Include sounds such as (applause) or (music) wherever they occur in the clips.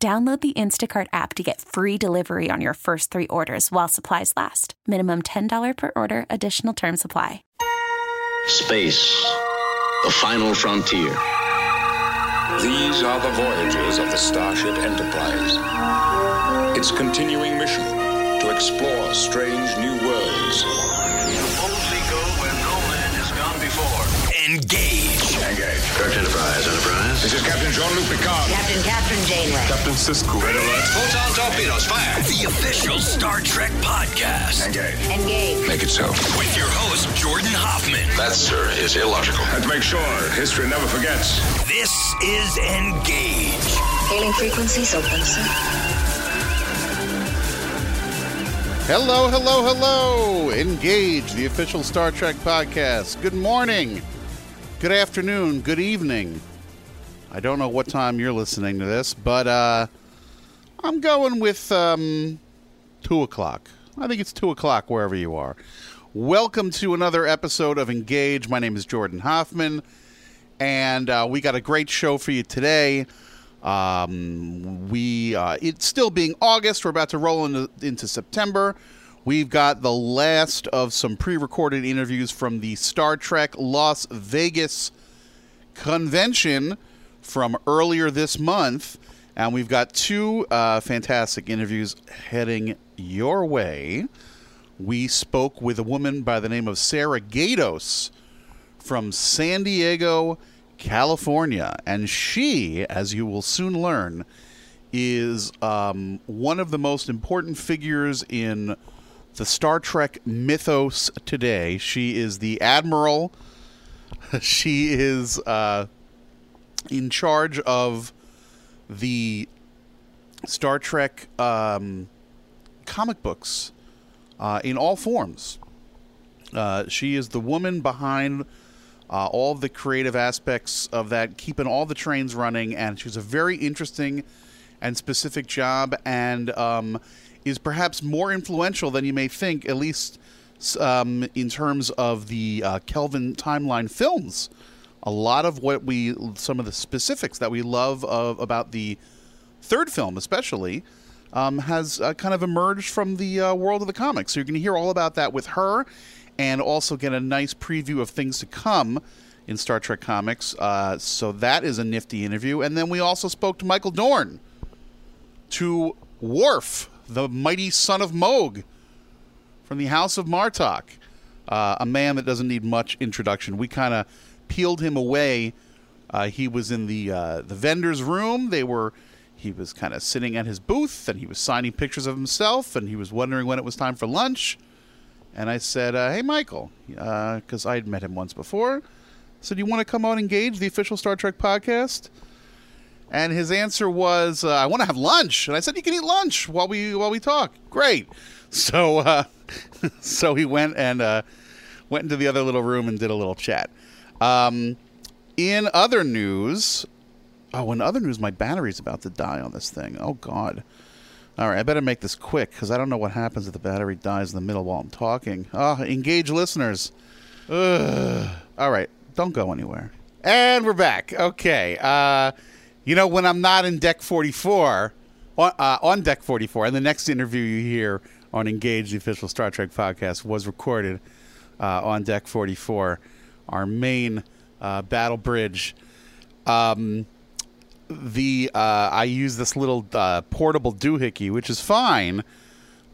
Download the Instacart app to get free delivery on your first three orders while supplies last. Minimum $10 per order, additional term supply. Space, the final frontier. These are the voyages of the Starship Enterprise. Its continuing mission to explore strange new worlds. Boldly go where no man has gone before. Engage. Engage. Kirk Enterprise, Enterprise. This is Captain Jean-Luc Picard. Captain Kathryn Janeway. Captain Sisko. Red alert. Photon torpedoes, fire! The official Star Trek podcast. Engage. Engage. Make it so. With your host, Jordan Hoffman. That, sir, is illogical. Let's make sure history never forgets. This is Engage. Hailing frequencies open, sir. Hello, hello, hello. Engage, the official Star Trek podcast. Good morning, good afternoon, good evening. I don't know what time you're listening to this, but uh, I'm going with um, 2 o'clock. I think it's 2 o'clock wherever you are. Welcome to another episode of Engage. My name is Jordan Hoffman, and uh, we got a great show for you today. Um, we uh, it's still being August. We're about to roll into, into September. We've got the last of some pre-recorded interviews from the Star Trek Las Vegas convention from earlier this month, and we've got two uh, fantastic interviews heading your way. We spoke with a woman by the name of Sarah Gaydos from San Diego, California. And she, as you will soon learn, is um, one of the most important figures in the Star Trek mythos today. She is the Admiral. (laughs) she is uh, in charge of the Star Trek um, comic books uh, in all forms. Uh, she is the woman behind uh, all the creative aspects of that, keeping all the trains running, and she's a very interesting and specific job, and um, is perhaps more influential than you may think, at least um, in terms of the uh, Kelvin timeline films. A lot of what we, some of the specifics that we love of, about the third film, especially, um, has uh, kind of emerged from the uh, world of the comics. So you're going to hear all about that with her and also get a nice preview of things to come in Star Trek comics. Uh, so that is a nifty interview. And then we also spoke to Michael Dorn, to Worf, the mighty son of Mogh from the House of Martok, uh, a man that doesn't need much introduction. We kind of peeled him away. Uh, he was in the uh, the vendor's room. They were he was kind of sitting at his booth and he was signing pictures of himself and he was wondering when it was time for lunch. And I said, uh, "Hey, Michael," because I had met him once before. So, do you want to come out and engage the official Star Trek podcast? And his answer was, uh, "I want to have lunch." And I said, "You can eat lunch while we while we talk." Great. (laughs) So, uh, (laughs) so he went and uh, went into the other little room and did a little chat. Um, in other news, oh, in other news, my battery's about to die on this thing. Oh God. All right, I better make this quick because I don't know what happens if the battery dies in the middle while I'm talking. Oh, engage listeners. Ugh. All right, don't go anywhere. And we're back. Okay. Uh, you know, when I'm not in deck 44, on, uh, on deck 44, and the next interview you hear on Engage, the official Star Trek podcast, was recorded uh, on deck 44, our main uh, battle bridge. Um, the uh, I use this little uh, portable doohickey, which is fine,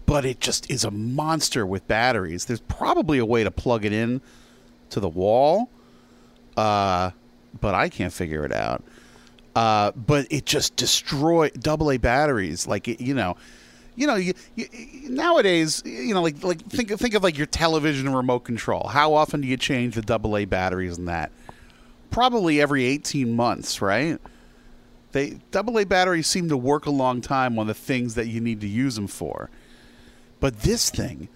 but it just is a monster with batteries. There's probably a way to plug it in to the wall, uh, but I can't figure it out. Uh, but it just destroy double A batteries, like it, you know. You know, you, you, nowadays, you know, like like think think of like your television remote control. How often do you change the double A batteries in that? Probably every eighteen months, right? They AA batteries seem to work a long time on the things that you need to use them for. But this thing,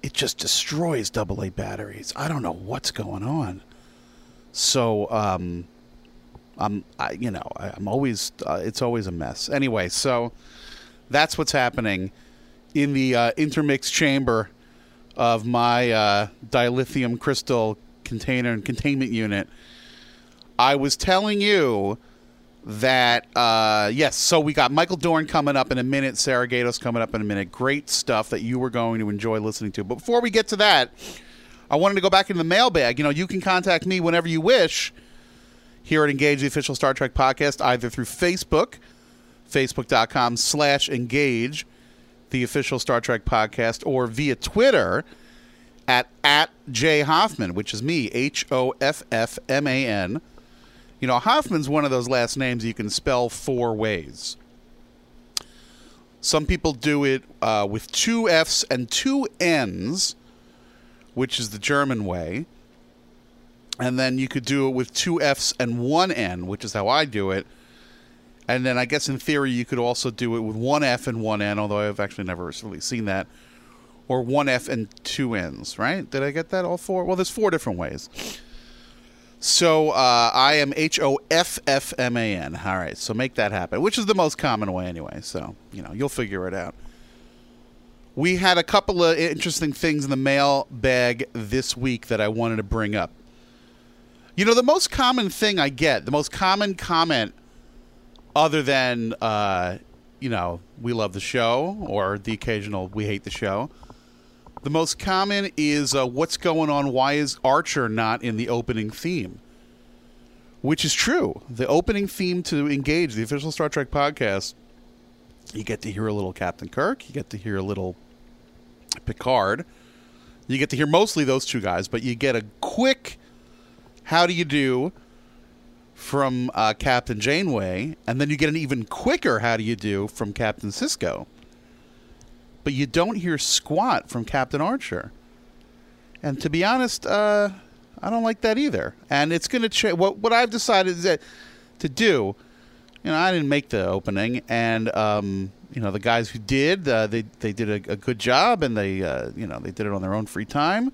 it just destroys AA batteries. I don't know what's going on. So, um, I'm, I, you know, I, I'm always, uh, it's always a mess. Anyway, so that's what's happening in the uh, intermix chamber of my uh, dilithium crystal container and containment unit. I was telling you that uh, yes, so we got Michael Dorn coming up in a minute, Sarah Gaydos coming up in a minute. Great stuff that you were going to enjoy listening to. But before we get to that, I wanted to go back into the mailbag. You know, you can contact me whenever you wish here at Engage, the official Star Trek podcast, either through Facebook, facebook.com slash engage, the official Star Trek podcast, or via Twitter at at J Hoffman, which is me, H O F F M A N. You know, Hoffman's one of those last names you can spell four ways. Some people do it uh, with two F's and two N's, which is the German way. And then you could do it with two F's and one N, which is how I do it. And then I guess in theory you could also do it with one F and one N, although I've actually never really seen that. Or one F and two N's, right? Did I get that all four? Well, there's four different ways. So uh, I am H O F F M A N. All right, so make that happen, which is the most common way anyway. So you know you'll figure it out. We had a couple of interesting things in the mail bag this week that I wanted to bring up. You know, the most common thing I get, the most common comment, other than uh, you know we love the show or the occasional we hate the show. The most common is uh, what's going on? Why is Archer not in the opening theme? Which is true. The opening theme to Engage, the official Star Trek podcast, you get to hear a little Captain Kirk, you get to hear a little Picard, you get to hear mostly those two guys, but you get a quick how do you do from uh, Captain Janeway, and then you get an even quicker how do you do from Captain Sisko but you don't hear squat from Captain Archer. And to be honest, uh, I don't like that either. And it's going to change. What what I've decided is that to do, you know, I didn't make the opening, and um, you know, the guys who did, uh, they they did a, a, good job, and they uh, you know they did it on their own free time.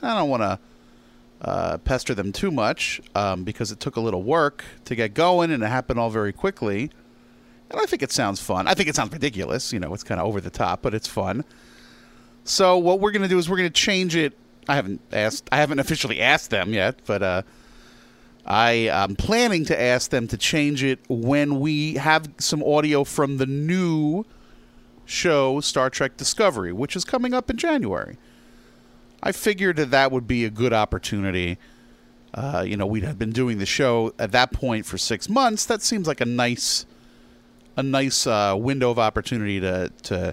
I don't want to. Uh, pester them too much um, because it took a little work to get going and it happened all very quickly. And I think it sounds fun. I think it sounds ridiculous. You know, it's kind of over the top, but it's fun. So what we're going to do is we're going to change it. I haven't asked. I haven't officially asked them yet, but uh, I am planning to ask them to change it when we have some audio from the new show Star Trek Discovery, which is coming up in January. I figured that that would be a good opportunity. Uh, you know, we'd have been doing the show at that point for six months. That seems like a nice a nice uh, window of opportunity to to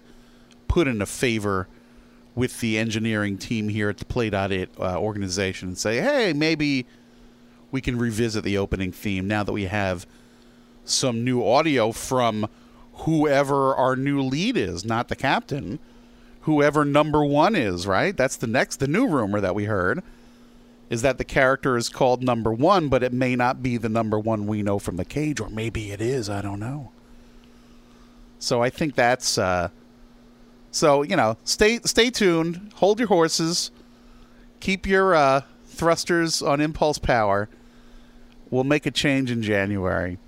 put in a favor with the engineering team here at the Play.it uh, organization and say, hey, maybe we can revisit the opening theme now that we have some new audio from whoever our new lead is, not the captain, whoever number one is, right? That's the next, the new rumor that we heard is that the character is called number one, but it may not be the number one we know from the cage, or maybe it is. I don't know. So I think that's uh, so you know stay stay tuned, hold your horses, keep your uh, thrusters on impulse power. We'll make a change in January.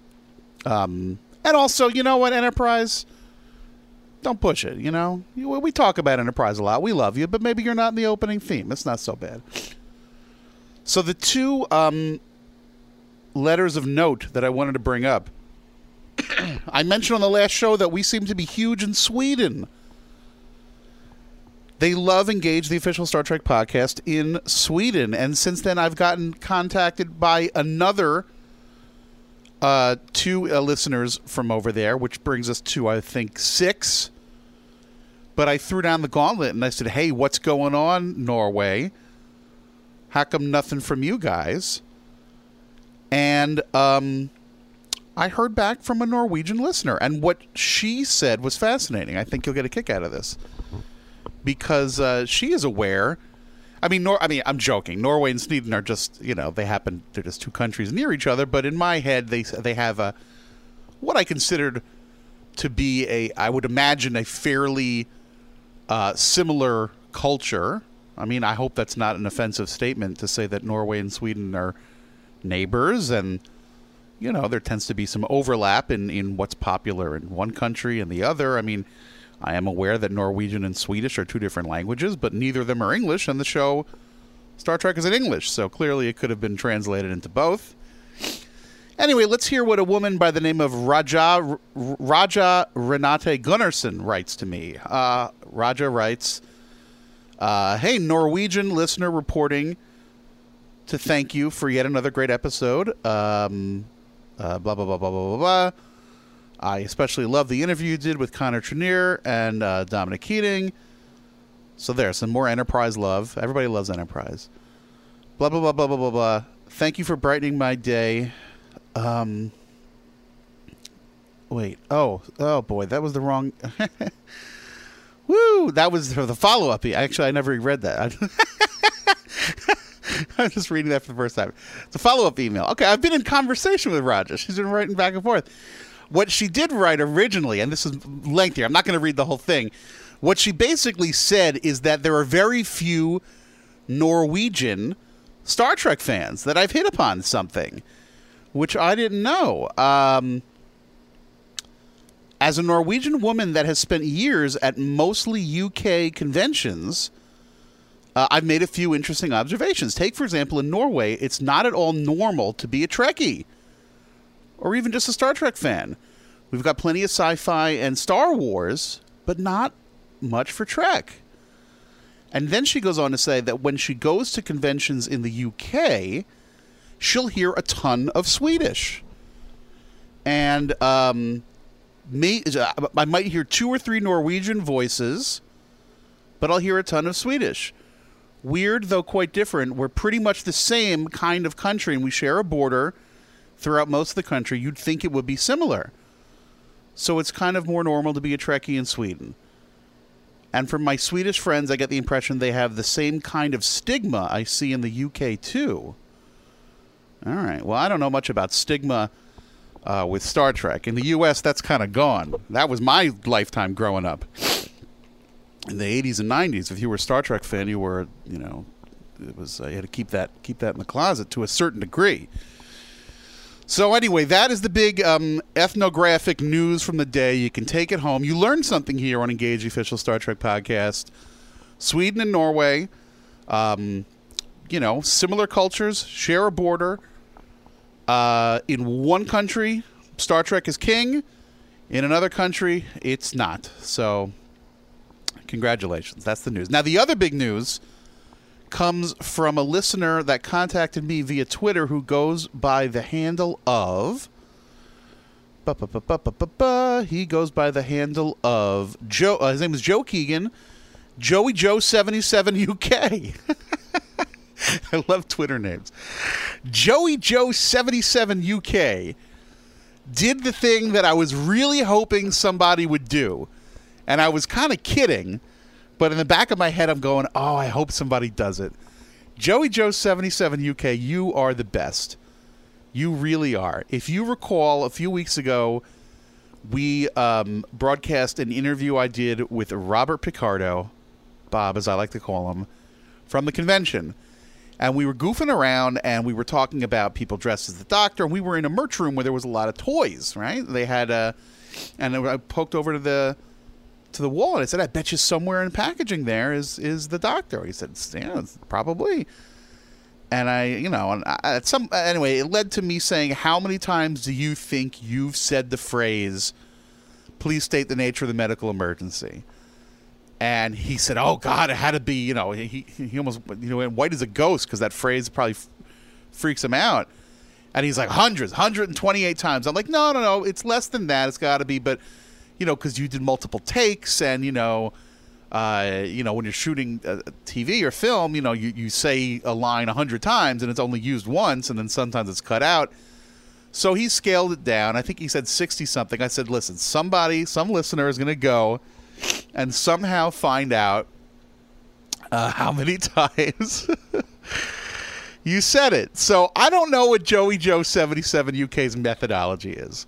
Um, and also, you know what, Enterprise, don't push it. You know, we talk about Enterprise a lot. We love you, but maybe you're not in the opening theme. It's not so bad. So the two um, letters of note that I wanted to bring up (clears throat) I mentioned on the last show that we seem to be huge in Sweden. They love Engage, the official Star Trek podcast in Sweden. And since then, I've gotten contacted by another uh, two uh, listeners from over there, which brings us to, I think, six. But I threw down the gauntlet and I said, hey, what's going on, Norway? How come nothing from you guys? And um, I heard back from a Norwegian listener, and what she said was fascinating. I think you'll get a kick out of this because uh, she is aware. I mean, Nor- I mean, I'm joking. Norway and Sweden are just, you know, they happen. They're just two countries near each other. But in my head, they they have a what I considered to be a, I would imagine, a fairly uh, similar culture. I mean, I hope that's not an offensive statement to say that Norway and Sweden are neighbors and you know there tends to be some overlap in, in what's popular in one country and the other. I mean i am aware that norwegian and swedish are two different languages but neither of them are english and the show star trek is in english. So clearly it could have been translated into both anyway let's hear what a woman by the name of raja raja renate gunnarsson writes to me uh, raja writes uh, hey norwegian listener reporting to thank you for yet another great episode. Um, uh, blah, blah, blah, blah, blah, blah, blah. I especially love the interview you did with Connor Trinneer and uh, Dominic Keating. So there, some more Enterprise love. Everybody loves Enterprise. Blah, blah, blah, blah, blah, blah, blah. Thank you for brightening my day. Um, wait. Oh, oh boy, that was the wrong. (laughs) Woo! That was the follow up. Actually, I never read that. (laughs) I'm just reading that for the first time. It's a follow up email. Okay, I've been in conversation with Raja. She's been writing back and forth. What she did write originally, and this is lengthy, I'm not going to read the whole thing. What she basically said is that there are very few Norwegian Star Trek fans that I've hit upon something, which I didn't know. Um, as a Norwegian woman that has spent years at mostly UK conventions, uh, I've made a few interesting observations. Take, for example, in Norway, it's not at all normal to be a Trekkie or even just a Star Trek fan. We've got plenty of sci fi and Star Wars, but not much for Trek. And then she goes on to say that when she goes to conventions in the UK, she'll hear a ton of Swedish. And um, me, I might hear two or three Norwegian voices, but I'll hear a ton of Swedish. Weird, though quite different. We're pretty much the same kind of country, and we share a border throughout most of the country. You'd think it would be similar. So it's kind of more normal to be a Trekkie in Sweden. And from my Swedish friends, I get the impression they have the same kind of stigma I see in the UK too. All right. Well, I don't know much about stigma uh, with Star Trek. In the US, that's kind of gone. That was my lifetime growing up. In the 80s and 90s, if you were a Star Trek fan, you were, you know, it was uh, you had to keep that keep that in the closet to a certain degree. So anyway, that is the big um, ethnographic news from the day. You can take it home. You learned something here on Engage, the official Star Trek podcast. Sweden and Norway, um, you know, similar cultures, share a border. Uh, in one country, Star Trek is king. In another country, it's not. So, congratulations. That's the news. Now, the other big news comes from a listener that contacted me via Twitter who goes by the handle of. He goes by the handle of Joe. Uh, his name is Joe Keegan, Joey Joe seventy seven UK. (laughs) (laughs) I love Twitter names. Joey Joe seventy seven UK did the thing that I was really hoping somebody would do, and I was kind of kidding but in the back of my head, I'm going, oh, I hope somebody does it. Joey Joe 77 UK, you are the best. You really are. If you recall, a few weeks ago, we um, broadcast an interview I did with Robert Picardo, Bob, as I like to call him, from the convention. And we were goofing around and we were talking about people dressed as the doctor. And we were in a merch room where there was a lot of toys, right? They had a. And I poked over to the to the wall and I said, I bet you somewhere in packaging there is is the doctor. He said, yeah, probably. And I, you know, and I, at some anyway, it led to me saying, how many times do you think you've said the phrase, "Please state the nature of the medical emergency"? And he said, "Oh God, it had to be, you know, he he almost, you know, white as a ghost because that phrase probably f- freaks him out." And he's like, hundreds, 128 times. I'm like, no, no, no, it's less than that. It's got to be, but you know, because you did multiple takes, and you know, uh, you know, when you're shooting TV or film, you know, you, you say a line hundred times and it's only used once, and then sometimes it's cut out. So he scaled it down. I think he said sixty something. I said, listen, somebody, some listener is going to go and somehow find out uh, how many (laughs) times. you said it. So I don't know what Joey Joe 77 UK's methodology is.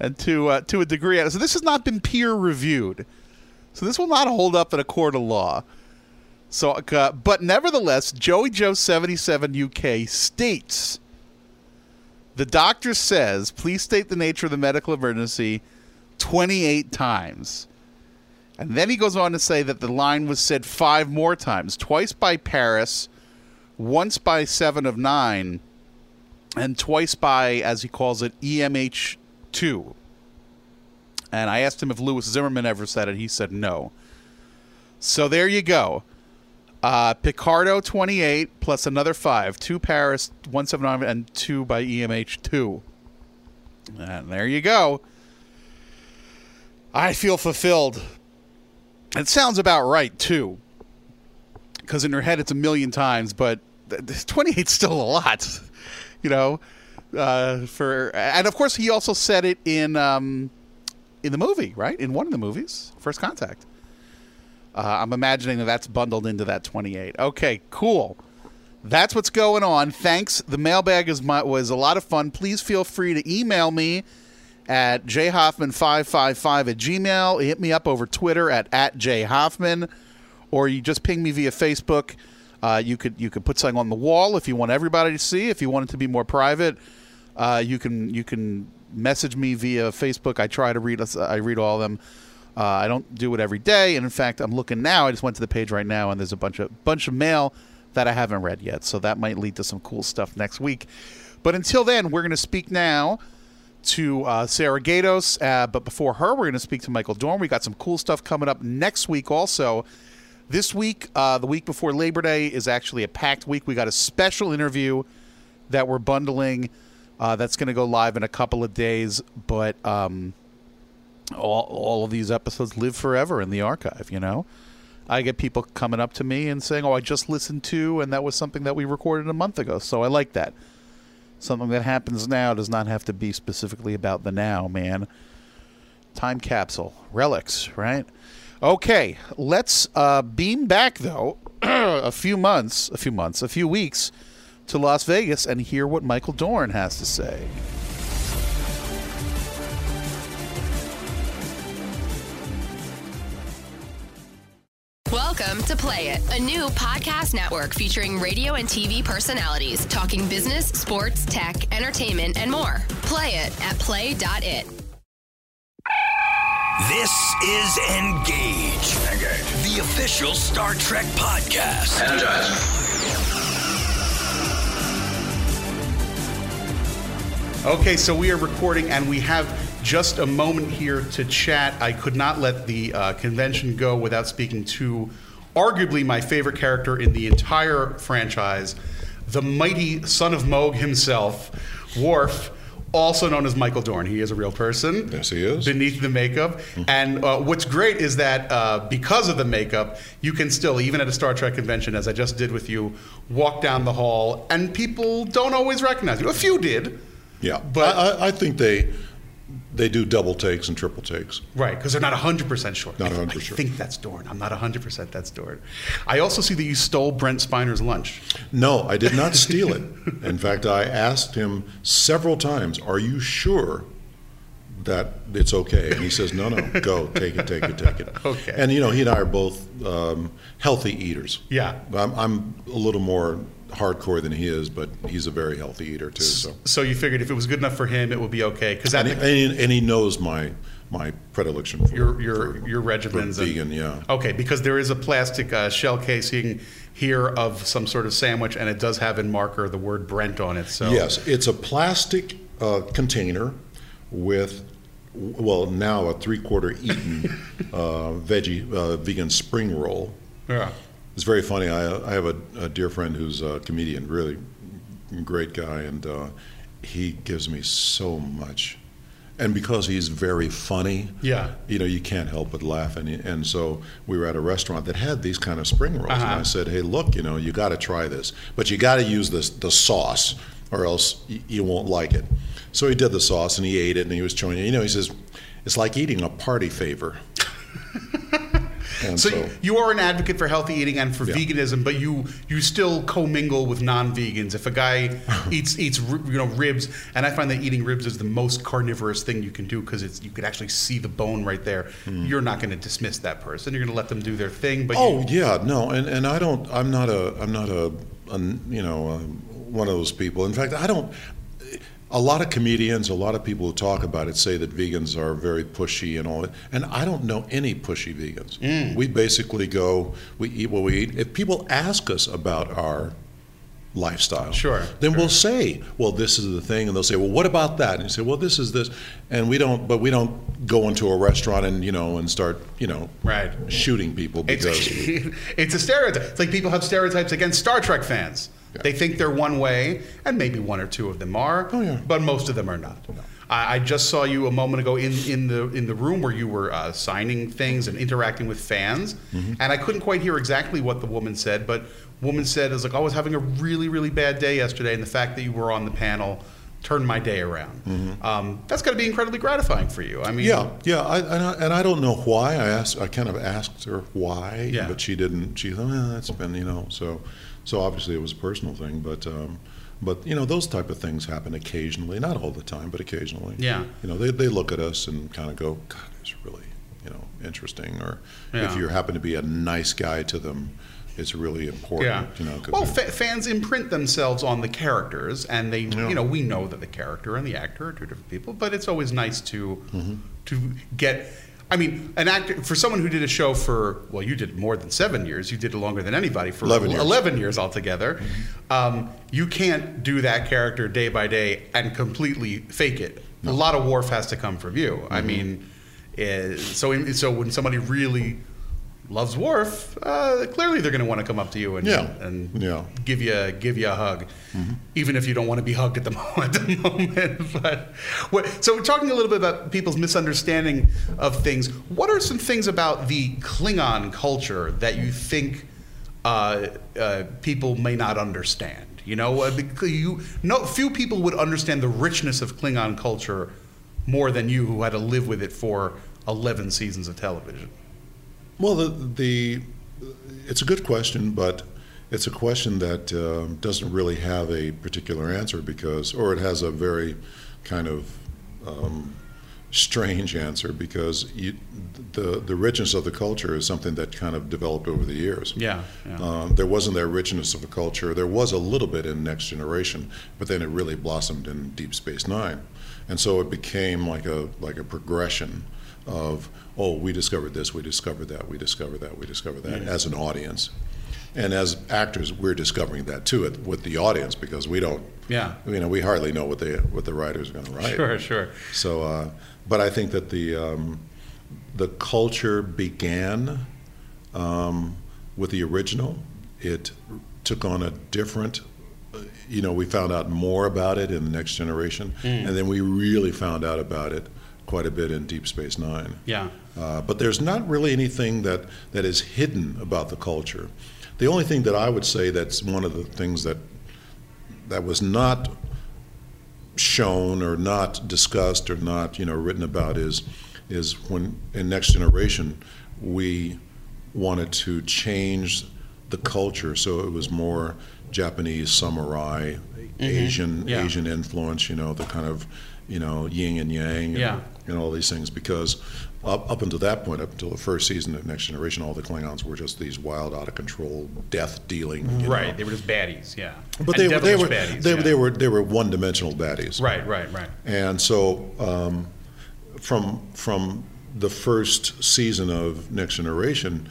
and to uh, to a degree. So this has not been peer reviewed. So this will not hold up in a court of law. So, uh, but nevertheless, Joey Joe seventy seven UK states the doctor says, "Please state the nature of the medical emergency." Twenty eight times. And then he goes on to say that the line was said five more times, twice by Paris, once by Seven of Nine, and twice by, as he calls it, EMH2. And I asked him if Lewis Zimmerman ever said it. He said no. So there you go. Uh, Picardo 28 plus another five. Two Paris, 179, and two by EMH2. And there you go. I feel fulfilled. It sounds about right, too. Because in her head it's a million times, but 28 is still a lot. You know? Uh, for and of course he also said it in um, in the movie, right? In one of the movies, First Contact. Uh, I'm imagining that that's bundled into that 28. Okay, cool. That's what's going on. Thanks. The mailbag is my, was a lot of fun. Please feel free to email me at jhoffman555 at gmail. Hit me up over Twitter at, at jhoffman, or you just ping me via Facebook. Uh, you could you could put something on the wall if you want everybody to see. If you want it to be more private, uh, you can you can message me via Facebook. I try to read us I read all of them. Uh, I don't do it every day, and in fact, I'm looking now. I just went to the page right now, and there's a bunch of bunch of mail that I haven't read yet. So that might lead to some cool stuff next week. But until then, we're going to speak now to uh, Sarah Gaydos. Uh, but before her, we're going to speak to Michael Dorn. We got some cool stuff coming up next week. Also, this week, uh, the week before Labor Day, is actually a packed week. We got a special interview that we're bundling. Uh, that's going to go live in a couple of days, but um, all, all of these episodes live forever in the archive. You know, I get people coming up to me and saying, "Oh, I just listened to," and that was something that we recorded a month ago. So I like that. Something that happens now does not have to be specifically about the now, man. Time capsule, relics, right? Okay, let's uh, beam back though (clears throat) a few months, a few months, a few weeks to Las Vegas and hear what Michael Dorn has to say. To Play It, a new podcast network featuring radio and TV personalities talking business, sports, tech, entertainment, and more. Play it at play.it. This is Engage. Engage. The official Star Trek podcast. Energize. Okay, so we are recording and we have just a moment here to chat. I could not let the uh, convention go without speaking to arguably my favorite character in the entire franchise, the mighty son of Mogh himself, Worf. Also known as Michael Dorn. He is a real person. Yes, he is. Beneath the makeup. And uh, what's great is that uh, because of the makeup, you can still, even at a Star Trek convention, as I just did with you, walk down the hall and people don't always recognize you. A few did. Yeah, But- but I, I think they they do double takes and triple takes. Right, because they're not 100% sure. Not I- 100% I think that's Dorn. I'm not 100% that's Dorn. I also see that you stole Brent Spiner's lunch. No, I did not steal it. (laughs) In fact, I asked him several times, "Are you sure that it's okay?" And he says, "No, no, go take it, take it, take it." (laughs) Okay. And you know, he and I are both um, healthy eaters. Yeah. I'm, I'm a little more hardcore than he is, but he's a very healthy eater too. So. So you figured if it was good enough for him, it would be okay. Because And he, and, and he knows my my predilection for your your for- your for regimens and- vegan. Yeah. Okay, because there is a plastic uh, shell casing here of some sort of sandwich, and it does have in marker the word Brent on it. So Yes, it's a plastic uh, container with, well, now a three-quarter eaten (laughs) uh, veggie uh, vegan spring roll. Yeah. It's very funny. I, I have a, a dear friend who's a comedian, really great guy, and uh, he gives me so much. And because he's very funny, Yeah. you know, you can't help but laugh. And, and so we were at a restaurant that had these kind of spring rolls, and Uh-huh. I said, "Hey, look, you know, you got to try this, but you got to use this the sauce, or else y- you won't like it." So he did the sauce, and he ate it, and he was showing you know, he says, "It's like eating a party favor." (laughs) So, so- you are an advocate for healthy eating and for Yeah. veganism, but you you still commingle with non-vegans. If a guy (laughs) eats eats you know ribs, and I find that eating ribs is the most carnivorous thing you can do because it's you can actually see the bone right there. You're not going to dismiss that person. You're going to let them do their thing. But Oh you, yeah, no, and, and I don't. I'm not a. I'm not a. a you know, um one of those people. In fact, I don't. A lot of comedians, a lot of people who talk about it say that vegans are very pushy and all that. And I don't know any pushy vegans. Mm. We basically go, we eat what we eat. If people ask us about our lifestyle, Sure, then we'll say, well, this is the thing, and they'll say, well, what about that? And you say, well, this is this, and we don't. But we don't go into a restaurant and you know and start you know Right. shooting people It's, because. (laughs) it's a stereotype. It's like people have stereotypes against Star Trek fans. Yeah. They think they're one way, and maybe one or two of them are, Oh, yeah. but most of them are not. I, I just saw you a moment ago in, in the in the room where you were uh, signing things and interacting with fans, Mm-hmm. and I couldn't quite hear exactly what the woman said, but woman said was like I was having a really really bad day yesterday, and the fact that you were on the panel turned my day around. Um, that's got to be incredibly gratifying for you. I mean, Mm-hmm. Yeah, yeah, I, and, I, and I don't know why. I asked, I kind of asked her why, Yeah. but she didn't. She thought, eh, that's been, you know, so, so obviously it was a personal thing, but, um, but you know, those type of things happen occasionally, not all the time, but occasionally. Yeah. You know, they, they look at us and kind of go, God, it's really, you know, interesting. Or Yeah. if you happen to be a nice guy to them, it's really important. Yeah. You know, well, fa- fans imprint themselves on the characters, and they, Yeah. you know, we know that the character and the actor are two different people, but it's always nice to Mm-hmm. to get. I mean, an actor for someone who did a show for well, you did more than seven years. You did it longer than anybody for 11 years. 11 years altogether. Um, you can't do that character day by day and completely fake it. A lot of warmth has to come from you. I mean, uh, so in, so when somebody really loves Worf, uh, clearly they're going to want to come up to you and Yeah. and Yeah. give you give you a hug, even if you don't want to be hugged at the (laughs) moment. At the moment, but what, so we're talking a little bit about people's misunderstanding of things. What are some things about the Klingon culture that you think uh, uh, people may not understand? You know, uh, you no few people would understand the richness of Klingon culture more than you, who had to live with it for eleven seasons of television. Well, the, the it's a good question, but it's a question that uh, doesn't really have a particular answer because, or it has a very kind of um, strange answer because you, the the richness of the culture is something that kind of developed over the years. Yeah, yeah. Um, there wasn't that richness of the culture. There was a little bit in Next Generation, but then it really blossomed in Deep Space Nine, and so it became like a like a progression of oh we discovered this, we discovered that, we discovered that, we discovered that as an audience, and as actors we're discovering that too with the audience because we don't Yeah. you know we hardly know what they what the writers are going to write. (laughs) Sure, sure. So, uh, but I think that the um, the culture began um, with the original. It took on a different. You know, we found out more about it in the next generation, Mm. and then we really found out about it quite a bit in Deep Space Nine. Yeah. Uh, but there's not really anything that, that is hidden about the culture. The only thing that I would say that's one of the things that that was not shown or not discussed or not you know written about is is when in Next Generation we wanted to change the culture so it was more Japanese samurai, Asian Mm-hmm. Yeah. Asian influence, you know, the kind of you know yin and yang and, Yeah. and all these things because up, up until that point, up until the first season of Next Generation, all the Klingons were just these wild, out of control, death dealing. Right, know. they were just baddies, yeah. But And they, were- they were baddies, they, yeah. they were they were one dimensional baddies. right, right, right. And so um, from from the first season of Next Generation,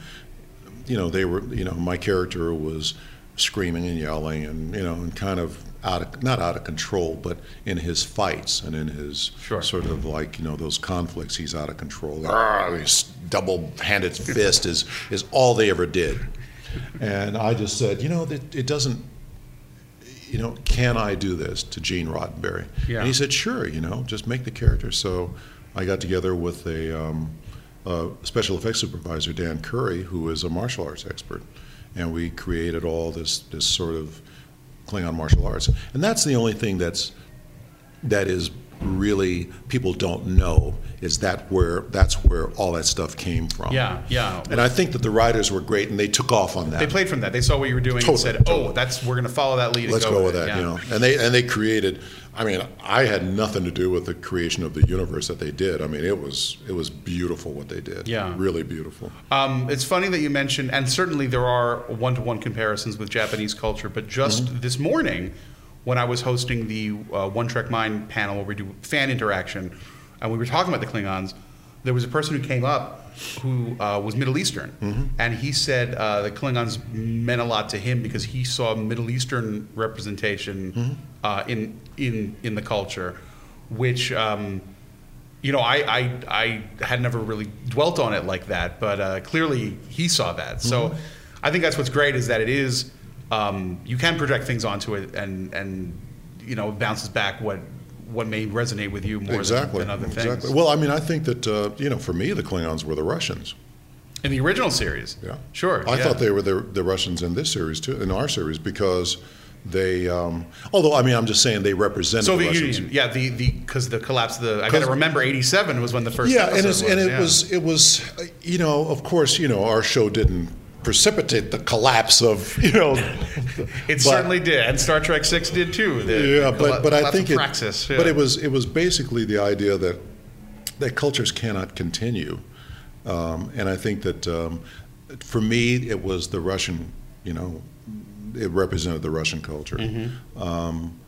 you know, they were you know my character was screaming and yelling and you know and kind of out of not out of control, but in his fights and in his Sure. sort of like you know those conflicts, he's out of control. Ah, his double-handed fist is is all they ever did. And I just said, you know, it, it doesn't you know, can I do this to Gene Roddenberry? Yeah. And he said, sure, you know, just make the character. So I got together with a, um, a special effects supervisor, Dan Curry, who is a martial arts expert. And we created all this, this sort of Klingon martial arts. And that's the only thing that's, that is really people don't know is that where that's where all that stuff came from. Yeah, yeah. And I think that the writers were great, and they took off on that. They played from that. They saw what you were doing Totally, and said, totally. "Oh, that's we're going to follow that lead." Let's go with it." that, Yeah. you know. And they and they created. I mean, I had nothing to do with the creation of the universe that they did. I mean, it was it was beautiful what they did. Yeah. really beautiful. Um, it's funny that you mentioned, and certainly there are one-to-one comparisons with Japanese culture. But just Mm-hmm. this morning, when I was hosting the uh, One Trek Mind panel where we do fan interaction, and we were talking about the Klingons, there was a person who came up who uh, was Middle Eastern, Mm-hmm. and he said uh, the Klingons meant a lot to him because he saw Middle Eastern representation Mm-hmm. uh, in in in the culture, which. Um, you know, I, I I had never really dwelt on it like that, but uh, clearly he saw that. So Mm-hmm. I think that's what's great is that it is um, you can project things onto it, and and you know bounces back what what may resonate with you more exactly. than, than other exactly. things. Well, I mean, I think that uh, you know, for me, the Klingons were the Russians. In the original series, Yeah, sure. I yeah. thought they were the, the Russians in this series too, in our series, because they. Um, although, I mean, I'm just saying they represented Soviet the Russians. Union, yeah, the the because the collapse of the I got to remember '87 was when the first yeah, and, it's, and it yeah. was it was you know of course you know our show didn't precipitate the collapse of (laughs) you know it but- certainly did, and Star Trek Six did too. The, yeah the but but I think it Praxis, yeah. but it was it was basically the idea that that cultures cannot continue um, and I think that um, for me it was the Russian you know it represented the Russian culture Mm-hmm. um,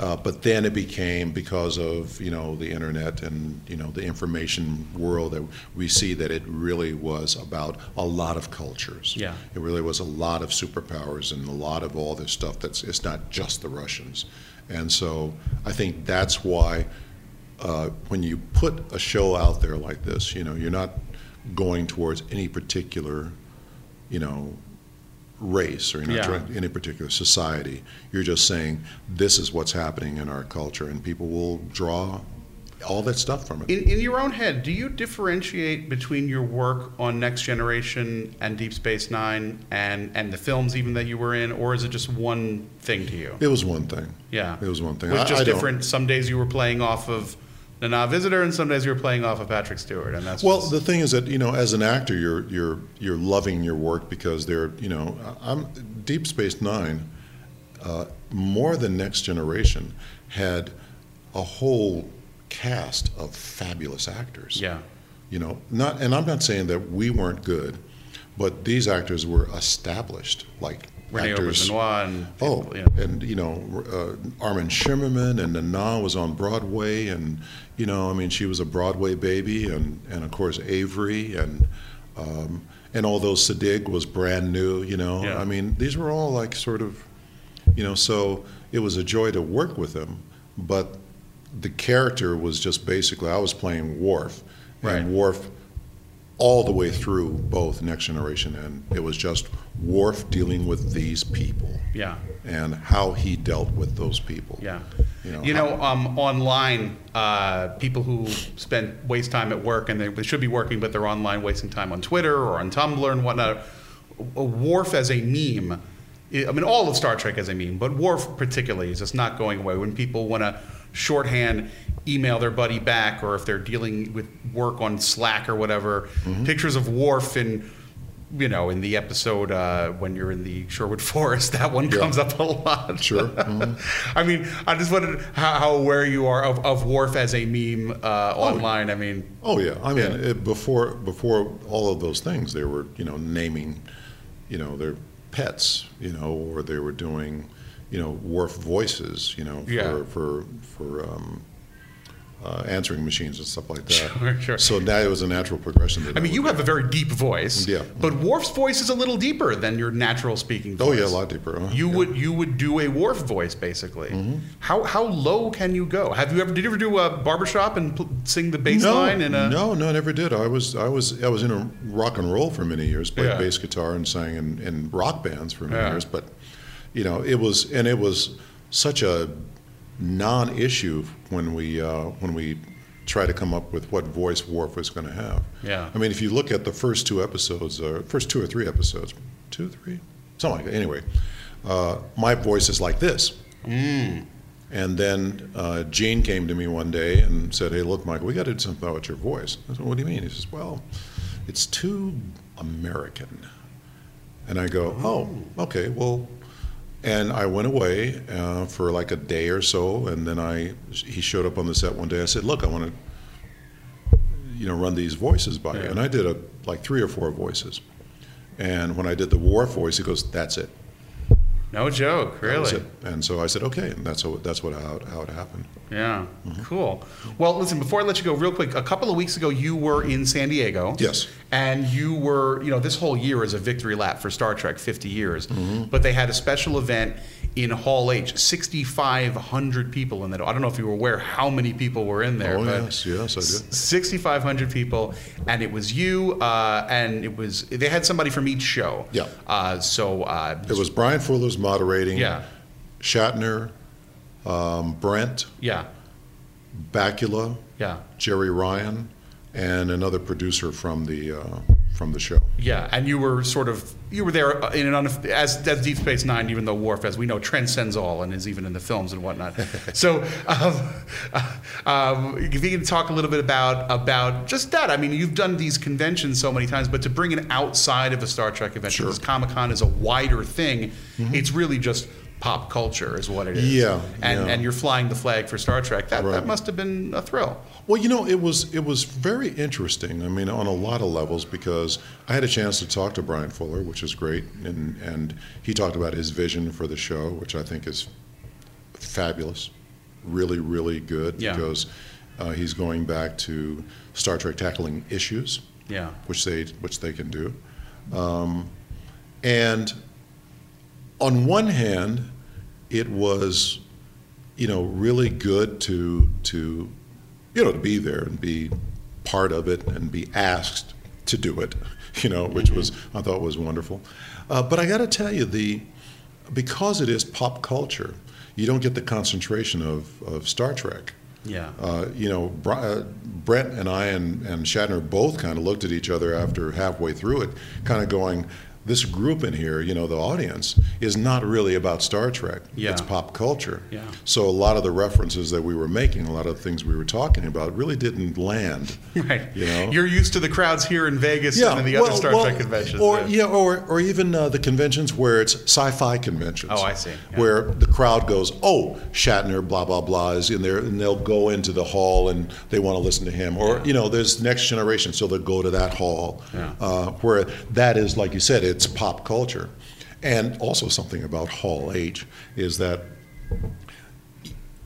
uh, but then it became because of you know the internet and you know the information world that we see that it really was about a lot of cultures. Yeah. it really was a lot of superpowers and a lot of all this stuff. That's it's not just the Russians, and so I think that's why uh, when you put a show out there like this, you know, you're not going towards any particular, you know, race or you're not Yeah. trying any particular society. You're just saying this is what's happening in our culture, and people will draw all that stuff from it. In, in your own head, do you differentiate between your work on Next Generation and Deep Space Nine and, and the films even that you were in, or is it just one thing to you? It was one thing. Yeah. It was one thing. It was I- just I don't- different. Some days you were playing off of Nana Visitor, and some days you were playing off of Patrick Stewart, and that's Well, just- the thing is that you know, as an actor, you're you're you're loving your work because they're you know, I'm Deep Space Nine, uh, more than Next Generation, had a whole cast of fabulous actors. yeah, You know, not and I'm not saying that we weren't good, but these actors were established, like Rene actors. And Oh, people, yeah. and you know, uh, Armin Shimerman and Nana was on Broadway, and you know, I mean, she was a Broadway baby, and and of course Avery and um, and all those Siddig was brand new. You know, Yeah. I mean, these were all like sort of, you know, so it was a joy to work with them, but the character was just basically I was playing Worf, Right. and Worf all the way through both Next Generation and it was just Worf dealing with these people yeah. and how he dealt with those people. Yeah. You know, You know, um, online, uh, people who spend waste time at work and they, should be working, but they're online wasting time on Twitter or on Tumblr and whatnot. A Worf as a meme, I I mean, all of Star Trek as a meme, but Worf particularly is just not going away. When people want to shorthand email their buddy back, or if they're dealing with work on Slack or whatever, Mm-hmm. pictures of Worf in you know, in the episode uh, when you're in the Sherwood Forest, (laughs) that one Yeah. comes up a lot. Sure. (laughs) Mhm. I mean, I just wondered how, how aware you are of, of Worf as a meme uh, online. I mean, Oh yeah, I mean Yeah. It, before before all of those things, they were you know naming, you know their pets, you know, or they were doing, you know, Worf voices, you know, for Yeah. for for um, uh, answering machines and stuff like that. (laughs) Sure, sure. So that it was a natural progression. I mean, you have a very deep voice. Yeah. But Worf's voice is a little deeper than your natural speaking voice. Oh yeah, a lot deeper. huh? You Yeah. would you would do a Worf voice basically. Mm-hmm. How how low can you go? Have you ever did you ever do a barbershop and pl- sing the bass no, line? In a, no, no, I never did. I was, I was, I was in a rock and roll for many years. Played Yeah. bass guitar and sang in, in rock bands for many Yeah. years. But, you know, it was, and it was such a non-issue when we uh, when we try to come up with what voice Worf was going to have. Yeah. I mean, if you look at the first two episodes, uh, first two or three episodes, two, three, something like that. Anyway, uh, my voice is like this. Mm. And then uh, Gene came to me one day and said, "Hey, look, Michael, we got to do something about your voice." I said, "What do you mean?" He says, "Well, it's too American." And I go, "Oh, okay, well." And I went away uh, for like a day or so, and then I he showed up on the set one day. I said, "Look, I want to, you know, run these voices by you." And I did a like three or four voices. And when I did the war voice, he goes, "That's it." No joke, really. And so I said, "Okay," and that's how, that's what how, how it happened. Yeah, Mm-hmm. cool. Well, listen, before I let you go, real quick, a couple of weeks ago, you were in San Diego. Yes. And you were, you know, this whole year is a victory lap for Star Trek, 50 years. Mm-hmm. But they had a special event in Hall H, 6,500 people in that. I don't know if you were aware how many people were in there. Oh, but yes, yes, I did. 6,500 people, and it was you, uh, and it was, they had somebody from each show. Yeah. Uh, so, uh, It was Bryan Fuller's moderating. Yeah. Shatner, um, Brent, yeah, Bakula, yeah. Jeri Ryan, and another producer from the uh, from the show. Yeah, and you were sort of you were there uh, in an unf- as as Deep Space Nine, even though Worf, as we know, transcends all and is even in the films and whatnot. (laughs) so, um, uh, um, if you can talk a little bit about about just that. I mean, you've done these conventions so many times, but to bring it outside of a Star Trek event, Sure. because Comic Con is a wider thing. It's really just pop culture, is what it is. Yeah, and yeah. and you're flying the flag for Star Trek. That that must have been a thrill. Well, you know, it was it was very interesting. I mean, on a lot of levels because I had a chance to talk to Bryan Fuller, which is great, and and he talked about his vision for the show, which I think is fabulous, really, really good Yeah. because uh, he's going back to Star Trek tackling issues, Yeah. which they which they can do, um, and on one hand, it was you know really good to to you know to be there and be part of it and be asked to do it (laughs) you know which was I thought was wonderful. Uh, but I got to tell you the because it is pop culture you don't get the concentration of, of Star Trek. Yeah. uh, you know, Bri- uh, Brent and I and, and Shatner both kind of looked at each other after halfway through it, kind of going, this group in here, you know, the audience, is not really about Star Trek. Yeah. It's pop culture. Yeah. So a lot of the references that we were making, a lot of the things we were talking about, really didn't land. (laughs) Right. You know? You're used to the crowds here in Vegas and in the other Star well, Trek conventions. Or yeah. yeah, or or even uh, the conventions where it's sci-fi conventions. Oh, I see. Yeah. Where the crowd goes, "Oh, Shatner, blah blah blah," is in there, and they'll go into the hall and they want to listen to him. Or you know, there's Next Generation, so they'll go to that hall. Yeah. Uh, where that is, like you said, it's pop culture, and also something about Hall H is that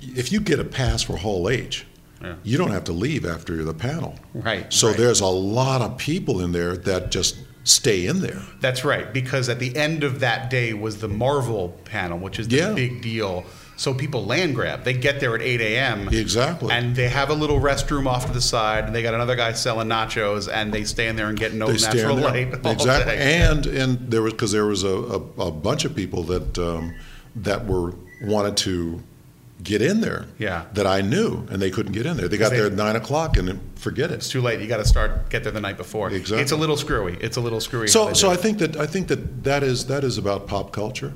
if you get a pass for Hall H. Yeah. You don't have to leave after the panel. Right, So right. there's a lot of people in there that just stay in there. That's right, because at the end of that day was the Marvel panel, which is the Yeah. big deal. So people land grab. They get there at 8 a.m. Exactly. And they have a little restroom off to the side, and they got another guy selling nachos, and they stand there and get no they natural light. exactly. And and there was because there was a, a, a bunch of people that um, that were wanted to get in there. Yeah. That I knew, and they couldn't get in there. They got they- there at nine o'clock, and forget it. it's too late. You got to start get there the night before. Exactly. It's a little screwy. It's a little screwy. So so I think that I think that that is that is about pop culture.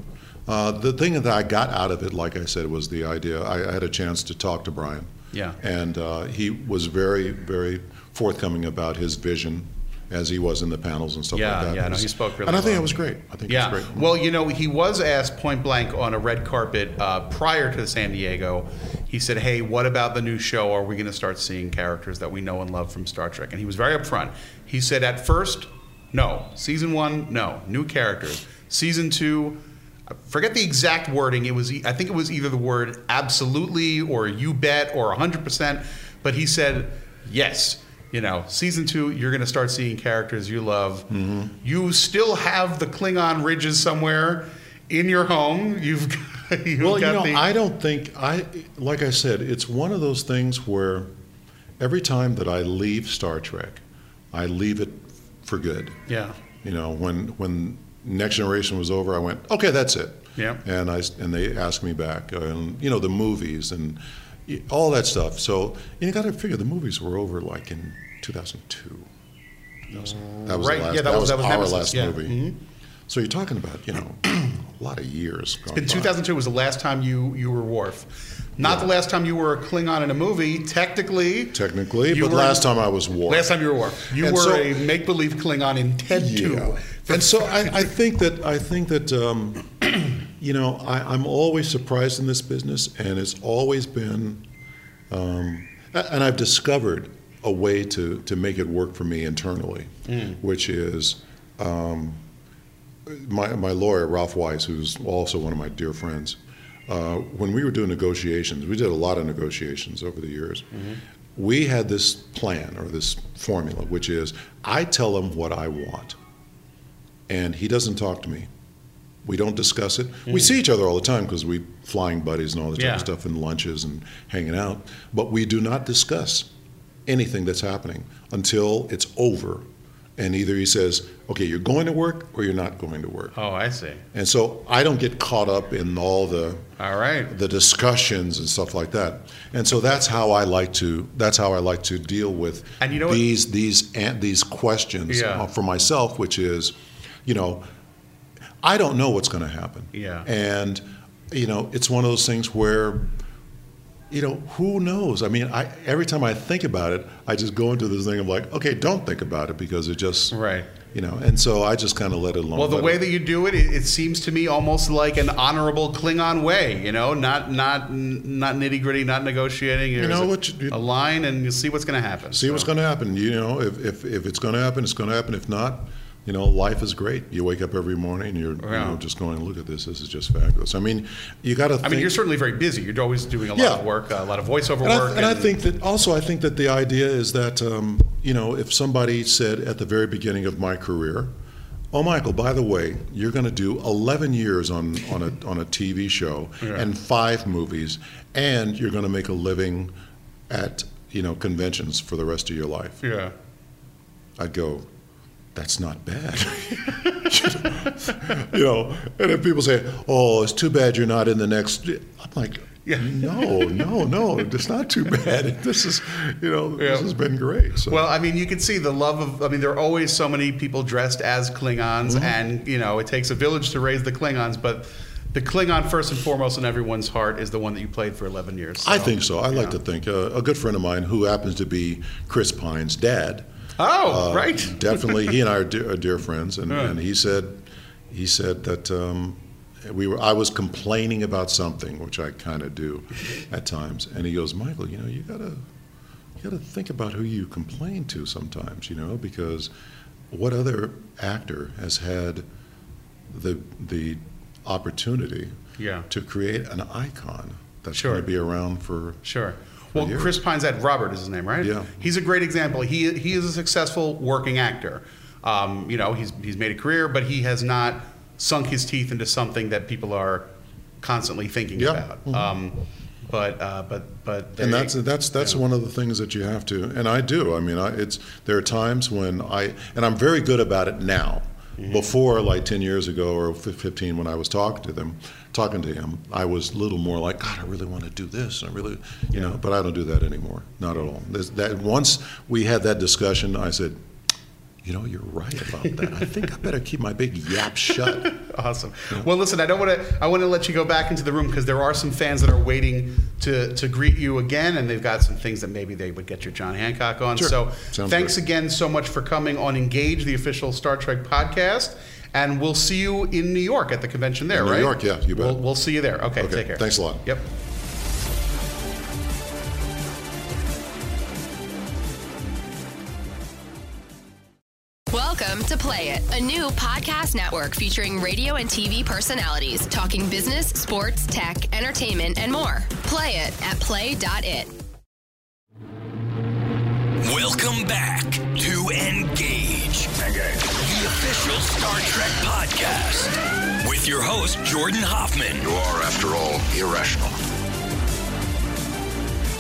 Uh, the thing that I got out of it, like I said, was the idea. I, I had a chance to talk to Bryan. Yeah. And uh, he was very, very forthcoming about his vision, as he was in the panels and stuff Yeah, like that. yeah, no, he spoke really And I think well. it was great. I think Yeah. it was great. Well, you know, he was asked point blank on a red carpet uh, prior to San Diego. He said, "Hey, what about the new show? Are we going to start seeing characters that we know and love from Star Trek?" And he was very upfront. He said, "At first, no. Season one, no. New characters. Season two." I Forget the exact wording. It was, I think it was either the word absolutely or you bet or 100%. But he said, yes, you know, season two, you're going to start seeing characters you love. Mm-hmm. You still have the Klingon ridges somewhere in your home. You've got, (laughs) you've Well, you know, the, I don't think I like I said, it's one of those things where every time that I leave Star Trek, I leave it for good. yeah, You know, when when Next Generation was over, I went, okay, that's it. Yeah. And I and they asked me back, uh, and you know, the movies and all that stuff. So you got to figure the movies were over like in 2002. That was, that was Right, last, yeah, that was- that was our Nemesis, last yeah. Mm-hmm. movie. So you're talking about you know a lot of years. gone In by. 2002 was the last time you you were Worf. Not the last time you were a Klingon in a movie. Technically, Technically, but were- last time I was Worf. Last time you were Worf. You And were so- a make believe Klingon in Ted Yeah. 2. And so I, I think that I think that um, (clears throat) you know I, I'm always surprised in this business, and it's always been, um, and I've discovered a way to to make it work for me internally, which is. Um, my, my lawyer, Ralph Weiss, who's also one of my dear friends, uh, when we were doing negotiations, we did a lot of negotiations over the years. We had this plan or this formula, which is I tell them what I want, and he doesn't talk to me. We don't discuss it. We see each other all the time because we flying buddies and all this type of stuff and lunches and hanging out. But we do not discuss anything that's happening until it's over. And either he says, okay, you're going to work or you're not going to work. Oh, I see. And so I don't get caught up in all the All right. the discussions and stuff like that. And so that's how I like to that's how I like to deal with And you know what- these these and these questions Yeah. uh, for myself, which is, you know, I don't know what's going to happen. Yeah. And you know, it's one of those things where you know, who knows? I mean, I every time I think about it, I just go into this thing of like, okay, don't think about it because it just Right. You know, and so I just kind of let it alone. Well, the way it- that you do it, it, it seems to me almost like an honorable Klingon way. You know, not not not nitty gritty, not negotiating. There's know what you- a line, and you see what's going to happen. See what's going to happen. You know, if, if, if it's going to happen, it's going to happen. If not, you know, life is great. You wake up every morning and you're you know, just going, look at this. This is just fabulous. I mean, you got to I mean, you're certainly very busy. You're always doing a lot Yeah. of work, a lot of voiceover and, work. I, and I think that also, I think that the idea is that, um, you know, if somebody said at the very beginning of my career, Oh, Michael, by the way, you're going to do 11 years on, on, a, on a TV show Yeah. and five movies, and you're going to make a living at, you know, conventions for the rest of your life. yeah. I'd go, that's not bad. (laughs) you know, and if people say, oh, it's too bad you're not in the next, I'm like, Yeah. no, no, no, it's not too bad. (laughs) This is, you know, Yeah. this has been great. So. Well, I mean, you can see the love of. I mean, there are always so many people dressed as Klingons, Mm-hmm. and you know, it takes a village to raise the Klingons. But the Klingon, first and foremost, in everyone's heart, is the one that you played for 11 years. I think so. I like to think. Uh, a good friend of mine who happens to be Chris Pine's dad. Oh, uh, right. (laughs) definitely, he and I are dear, are dear friends, and, Yeah. and he said, he said that um, we were. I was complaining about something, which I kind of do at times, and he goes, Michael, you know, you gotta, you gotta think about who you complain to sometimes, you know, because what other actor has had the the opportunity Yeah. to create an icon that's Sure. going to be around for Sure. Well, years. Chris Pine's dad, Robert is his name, right? Yeah. He's a great example. He he is a successful working actor. Um, you know, he's he's made a career, but he has not sunk his teeth into something that people are constantly thinking Yeah. about. Um, but uh, but but and that's that's that's yeah. one of the things that you have to and I do I mean I, it's there are times when I and I'm very good about it now Mm-hmm. before like 10 years ago or 15 when I was talking to them talking to him I was a little more like God I really want to do this I really you know but I don't do that anymore not at all There's that once we had that discussion I said you know you're right about that I think I better keep my big yap shut (laughs) Awesome. Well, listen, I don't want to. I want to let you go back into the room because there are some fans that are waiting to to greet you again, and they've got some things that maybe they would get your John Hancock on. Sure. So, Sounds thanks good. again so much for coming on Engage, the official Star Trek podcast, and we'll see you in New York at the convention there, In New? York, yeah, you bet. We'll, we'll see you there. Okay, Okay, take care. thanks a lot. Yep. A new podcast network featuring radio and TV personalities talking business, sports, tech, entertainment, and more. Play it at play.it. Welcome back to Engage. Engage. The official Star Trek podcast. With your host, Jordan Hoffman. You are, after all, irrational.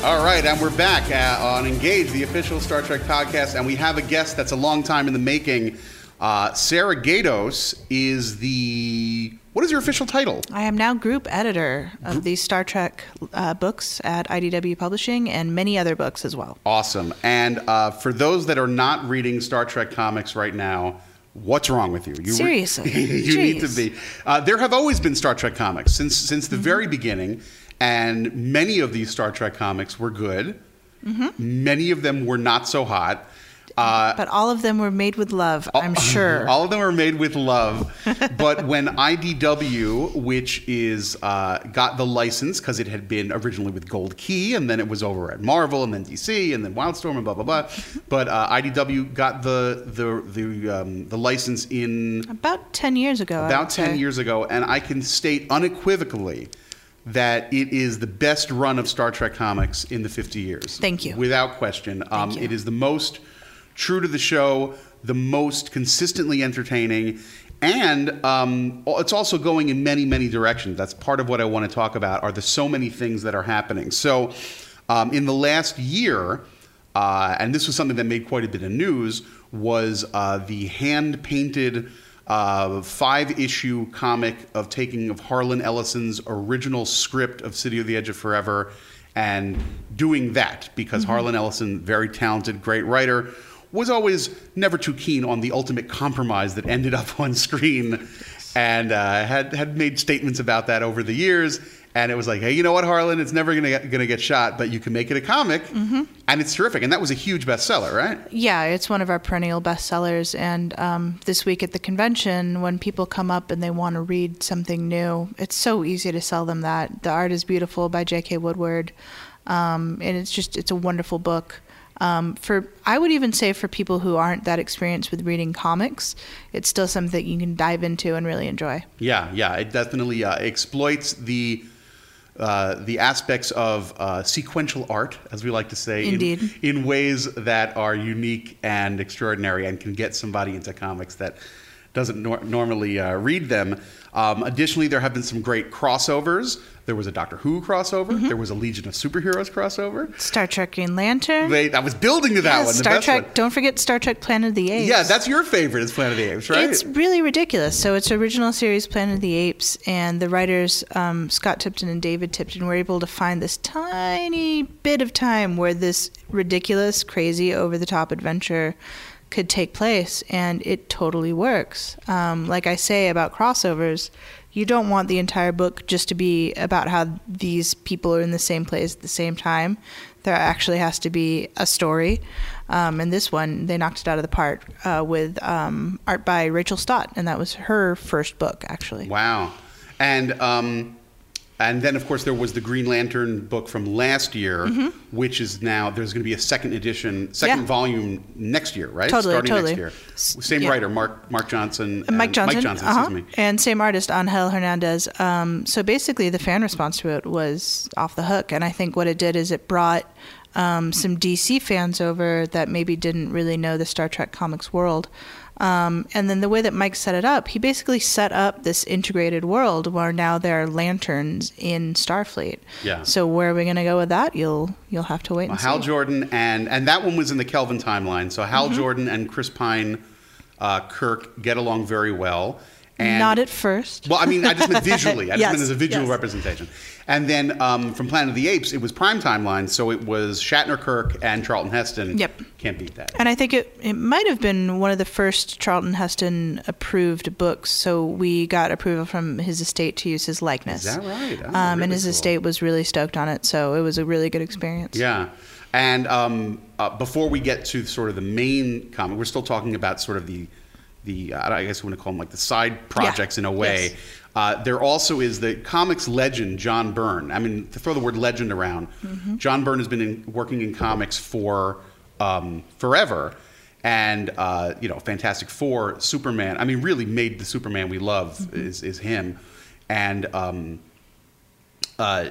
All right, and we're back uh, on Engage, the official Star Trek podcast, and we have a guest that's a long time in the making. Uh, Sarah Gaydos is the what is your official title? I am now group editor of the Star Trek uh, books at IDW Publishing and many other books as well. Awesome. And uh, for those that are not reading Star Trek comics right now, What's wrong with you? you re- Seriously. (laughs) you need to be. Uh, there have always been Star Trek comics since since the very beginning, and many of these Star Trek comics were good. Many of them were not so hot. Uh, But all of them were made with love, I'm (laughs) sure. all of them are made with love. (laughs) but when IDW, which is uh, got the license because it had been originally with Gold Key, and then it was over at Marvel, and then DC, and then Wildstorm, and blah blah blah. (laughs) But uh, IDW got the the the um, the license in About 10 years ago. About 10 say. years ago, and I can state unequivocally that it is the best run of Star Trek comics in the 50 years. Thank you. Without question. Um, you. It is the most true to the show, the most consistently entertaining, and um, it's also going in many, many directions. That's part of what I want to talk about are the so many things that are happening. So um, in the last year, uh, and this was something that made quite a bit of news, was uh, the hand painted uh, five issue comic of taking of Harlan Ellison's original script of City of the Edge of Forever and doing that because Harlan Ellison, very talented, great writer, was always never too keen on the ultimate compromise that ended up on screen and uh, had, had made statements about that over the years. And it was like, hey, you know what, Harlan? It's never gonna get, gonna get shot, but you can make it a comic, and it's terrific. And that was a huge bestseller, right? Yeah, it's one of our perennial bestsellers. And um, this week at the convention, when people come up and they want to read something new, it's so easy to sell them that. The art is beautiful by J.K. Woodward, um, and it's just it's a wonderful book. Um, for I would even say for people who aren't that experienced with reading comics, it's still something that you can dive into and really enjoy. Yeah, yeah, it definitely uh, exploits the uh, the aspects of uh, sequential art, as we like to say, in-. In, ways that are unique and extraordinary, and can get somebody into comics that doesn't nor- normally uh, read them. Um, additionally, there have been some great crossovers. There was a Doctor Who crossover. Mm-hmm. There was a Legion of Superheroes crossover. Star Trek Green Lantern. They, I was building to that Yeah, one. The Star Trek. one. Don't forget Star Trek Planet of the Apes. Yeah, that's your favorite. Is Planet of the Apes, right? It's really ridiculous. So it's original series Planet of the Apes, and the writers um, Scott Tipton and David Tipton were able to find this tiny bit of time where this ridiculous, crazy, over-the-top adventure could take place, and it totally works. Um, like I say about crossovers, you don't want the entire book just to be about how these people are in the same place at the same time. There actually has to be a story. Um, and this one, they knocked it out of the park uh, with um, art by Rachel Stott, and that was her first book, actually. Wow. And um, and then of course there was the Green Lantern book from last year, which is now there's going to be a second edition, second Mm-hmm. Yeah. volume next year, right? Totally, Starting totally. next year. Same yeah. writer, Mark Mark Johnson. And Mike Johnson, Mike Johnson, uh-huh, excuse me. and same artist, Angel Hernandez. Um, so basically, the fan response to it was off the hook, and I think what it did is it brought um, some DC fans over that maybe didn't really know the Star Trek comics world. Um, and then the way that Mike set it up, he basically set up this integrated world where now there are lanterns in Starfleet. Yeah. So where are we going to go with that? You'll you'll have to wait and Hal see. Jordan and and that one was in the Kelvin timeline. So Mm-hmm. Hal Jordan and Chris Pine, uh, Kirk get along very well. And Not at first. Well, I mean, I just meant (laughs) visually. I just Yes, meant as a visual yes. representation. And then um, from Planet of the Apes, it was prime timeline, so it was Shatner, Kirk, and Charlton Heston. Yep. Can't beat that. And I think it, it might have been one of the first Charlton Heston approved books. So we got approval from his estate to use his likeness. Is that right? Oh, um, really and his cool. estate was really stoked on it. So it was a really good experience. Yeah. And um, uh, before we get to sort of the main comic, we're still talking about sort of the, the uh, I guess we want to call them like the side projects in a way. Yes. Uh, there also is the comics legend John Byrne. I mean, to throw the word legend around, Mm-hmm. John Byrne has been in, working in comics for um, forever. And uh, you know, Fantastic Four, Superman. I mean, really made the Superman we love Mm-hmm. is, is him. And um, uh,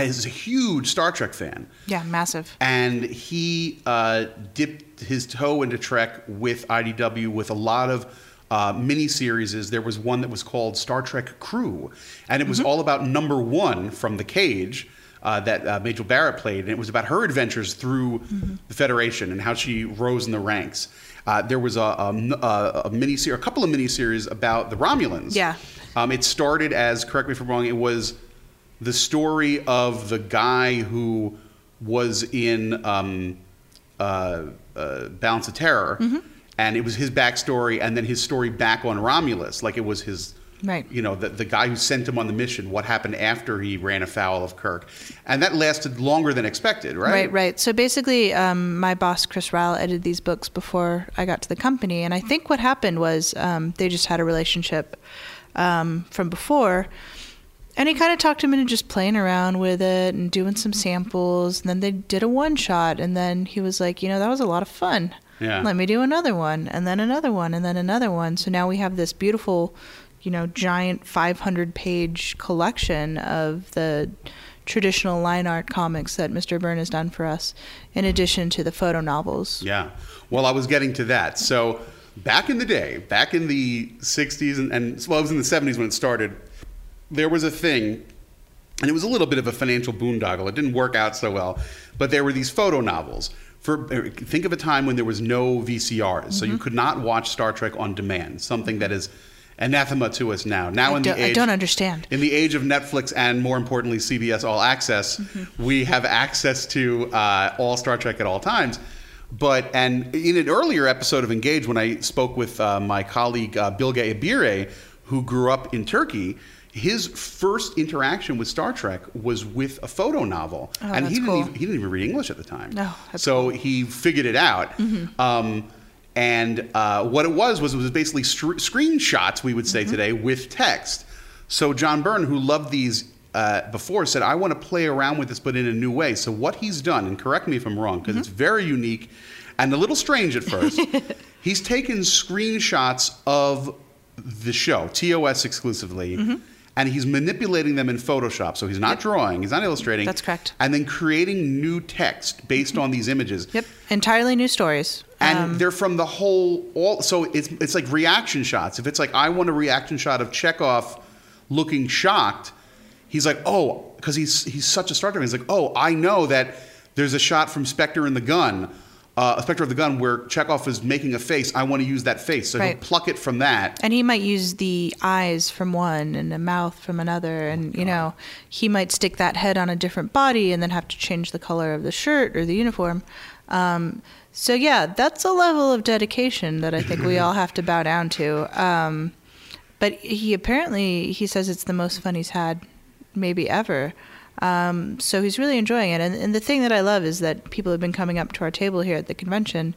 is a huge Star Trek fan Yeah, massive. and he uh, dipped his toe into Trek with IDW with a lot of uh, mini series. There was one that was called Star Trek Crew, and it was all about Number One from the Cage. Uh, that uh, Majel Barrett played, and it was about her adventures through the Federation and how she rose in the ranks. Uh, there was a, a, a, a mini a couple of miniseries about the Romulans. Yeah. Um, it started as, correct me if I'm wrong, it was the story of the guy who was in um, uh, Balance of Terror, and it was his backstory, and then his story back on Romulus, like it was his. Right. You know, the, the guy who sent him on the mission, what happened after he ran afoul of Kirk. And that lasted longer than expected, right? Right, right. So basically, um, my boss, Chris Ryall, edited these books before I got to the company. And I think what happened was um, they just had a relationship um, from before. And he kind of talked him into just playing around with it and doing some mm-hmm. samples. And then they did a one shot. And then he was like, you know, that was a lot of fun. Yeah. Let me do another one, and then another one, and then another one. So now we have this beautiful, you know, giant 500 page collection of the traditional line art comics that Mr. Byrne has done for us, in mm-hmm. addition to the photo novels. Yeah. Well, I was getting to that. So back in the day, back in the 60s and, and well, it was in the 70s when it started, there was a thing, and it was a little bit of a financial boondoggle. It didn't work out so well, but there were these photo novels. For think of a time when there was no VCRs, so you Mm-hmm. could not watch Star Trek on demand. Something that is anathema to us now. Now I in the I don't understand. In the age of Netflix and more importantly CBS All Access, Mm-hmm. we have access to uh, all Star Trek at all times. But and in an earlier episode of Engage, when I spoke with uh, my colleague uh, Bilge Ebiri, who grew up in Turkey, his first interaction with Star Trek was with a photo novel, Oh, and he didn't cool. even, he didn't even read English at the time. No, that's so he figured it out. Mm-hmm. Um, and uh, what it was was it was basically screenshots we would say Mm-hmm. today with text. So John Byrne, who loved these uh, before, said, "I want to play around with this, but in a new way." So what he's done, and correct me if I'm wrong, because it's Mm-hmm. very unique and a little strange at first. (laughs) he's taken screenshots of the show, TOS exclusively. Mm-hmm. And he's manipulating them in Photoshop. So he's not drawing, he's not illustrating. That's correct. And then creating new text based on these images. Yep, entirely new stories. And Um, they're from the whole all so it's it's like reaction shots. If it's like I want a reaction shot of Chekhov looking shocked, he's like, "Oh, because he's he's such a Star Trek. He's like, "Oh, I know that there's a shot from Spectre in the Gun, uh, a Spectre of the Gun where Chekhov is making a face. I want to use that face." So Right. he'll pluck it from that. and he might use the eyes from one and the mouth from another, and you know, he might stick that head on a different body and then have to change the color of the shirt or the uniform. Um, so yeah, that's a level of dedication that I think we all have to bow down to. Um, but he apparently he says it's the most fun he's had, maybe ever. Um, so he's really enjoying it. And, and the thing that I love is that people have been coming up to our table here at the convention,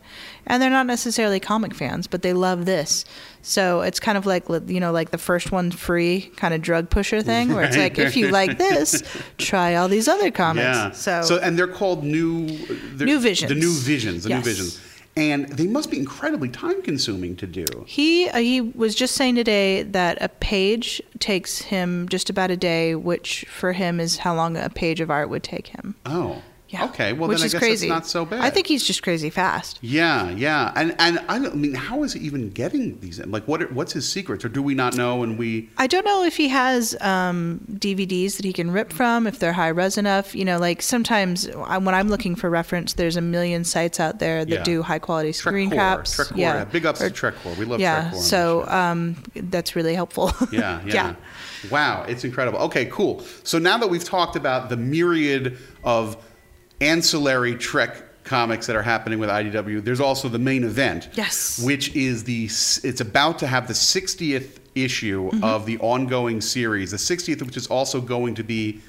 and they're not necessarily comic fans, but they love this. So it's kind of like you know, like the first one free kind of drug pusher thing, where it's like if you like this, try all these other comics. Yeah. So, and they're called new they're- New Visions. The new visions. The Yes. new visions. And they must be incredibly time consuming to do. He uh, he was just saying today that a page takes him just about a day, which for him is how long a page of art would take him. Oh. Yeah. Okay. Well, which then I is guess crazy. not so bad. I think he's just crazy fast. Yeah, yeah, and and I, don't, I mean, how is he even getting these? in? Like, what are- what's his secrets, or do we not know? And we I don't know if he has um, DVDs that he can rip from, if they're high res enough. You know, like sometimes I- when I'm looking for reference, there's a million sites out there that Yeah. do high quality screen Trekcore, caps. Trekcore, yeah. Big ups to Trekcore. We love yeah, Trekcore so um, that's really helpful. (laughs) yeah, yeah, Wow, it's incredible. Okay, cool. So now that we've talked about the myriad of ancillary Trek comics that are happening with IDW, there's also the main event. Yes. Which is the it's about to have the 60th issue Mm-hmm. of the ongoing series. The 60th which is also going to be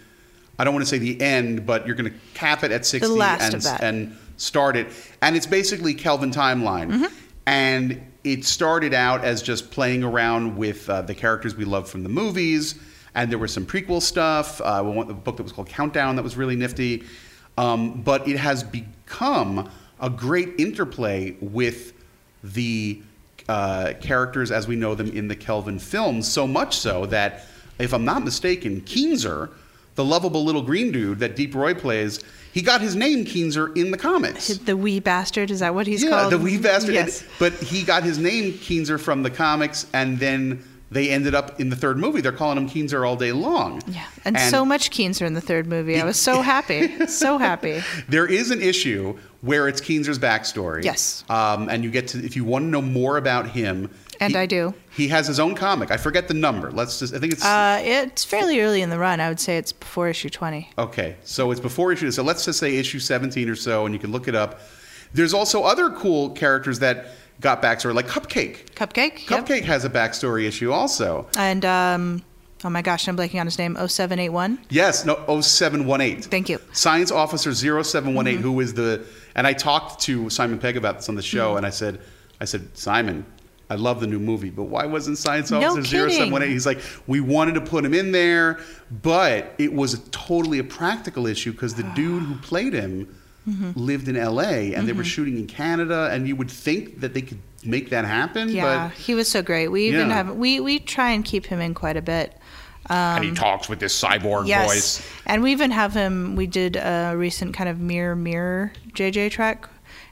I don't want to say the end, but you're going to cap it at 60 last and and start it. And it's basically Kelvin timeline. Mm-hmm. And it started out as just playing around with uh, the characters we love from the movies. And there was some prequel stuff. Uh, one, a book that was called Countdown that was really nifty. Um, but it has become a great interplay with the uh, characters as we know them in the Kelvin films. So much so that, if I'm not mistaken, Keenser, the lovable little green dude that Deep Roy plays, he got his name Keenser in the comics. the wee bastard is that what he's yeah, called? Yeah, the wee bastard. Yes. But he got his name Keenser from the comics, and then they ended up in the third movie. They're calling him Keenser all day long. Yeah, and, so much Keenser in the third movie. I was so (laughs) happy, so happy. There is an issue where it's Keenser's backstory. Yes. Um, and you get to, if you want to know more about him. And he- I do. He has his own comic. I forget the number. Let's just, I think it's. Uh, it's fairly early in the run. I would say it's before issue 20. Okay, so it's before issue. So let's just say issue 17 or so, and you can look it up. There's also other cool characters that got backstory, like Cupcake. Cupcake. yep. Cupcake has a backstory issue also. And um, oh my gosh, I'm blanking on his name. 0781. Yes, no, 0718. Thank you. Science Officer 0718, Mhm. who is the, and I talked to Simon Pegg about this on the show, Mhm. and I said, I said, Simon, I love the new movie, but why wasn't Science No Officer kidding. 0718? He's like, we wanted to put him in there, but it was a totally a practical issue because the (sighs) dude who played him Mhm. lived in LA and they were Mhm. shooting in Canada, and you would think that they could make that happen, Yeah, he was so great. We even Yeah. have we we try and keep him in quite a bit. Um. And he talks with this cyborg yes, voice. and we even have him. We did a recent kind of mirror mirror JJ track,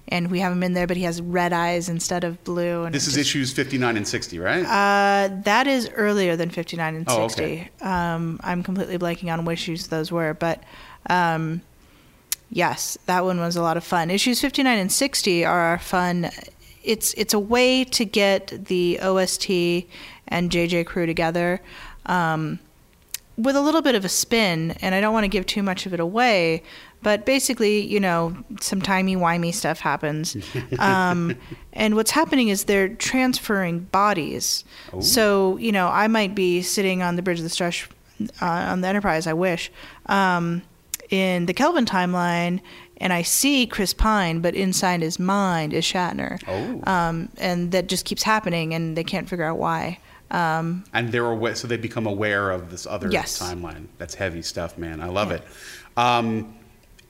and we have him in there, but he has red eyes instead of blue. And This is just- issues 59 and 60, right? Uh, that is earlier than 59 and Oh, 60. okay. Um, I'm completely blanking on which issues those were, but um, yes, that one was a lot of fun. Issues 59 and 60 are fun. It's it's a way to get the OST and JJ crew together. Um, with a little bit of a spin, and I don't want to give too much of it away, but basically, you know, some timey wimey stuff happens. (laughs) Um, and what's happening is they're transferring bodies. Oh. So, you know, I might be sitting on the bridge of the Strush uh, on the Enterprise, I wish, um, in the Kelvin timeline, and I see Chris Pine, but inside his mind is Shatner. Oh. Um, and that just keeps happening, and they can't figure out why. Um, and they're aware, so they become aware of this other Yes. timeline. That's heavy stuff, man. I love it. Um,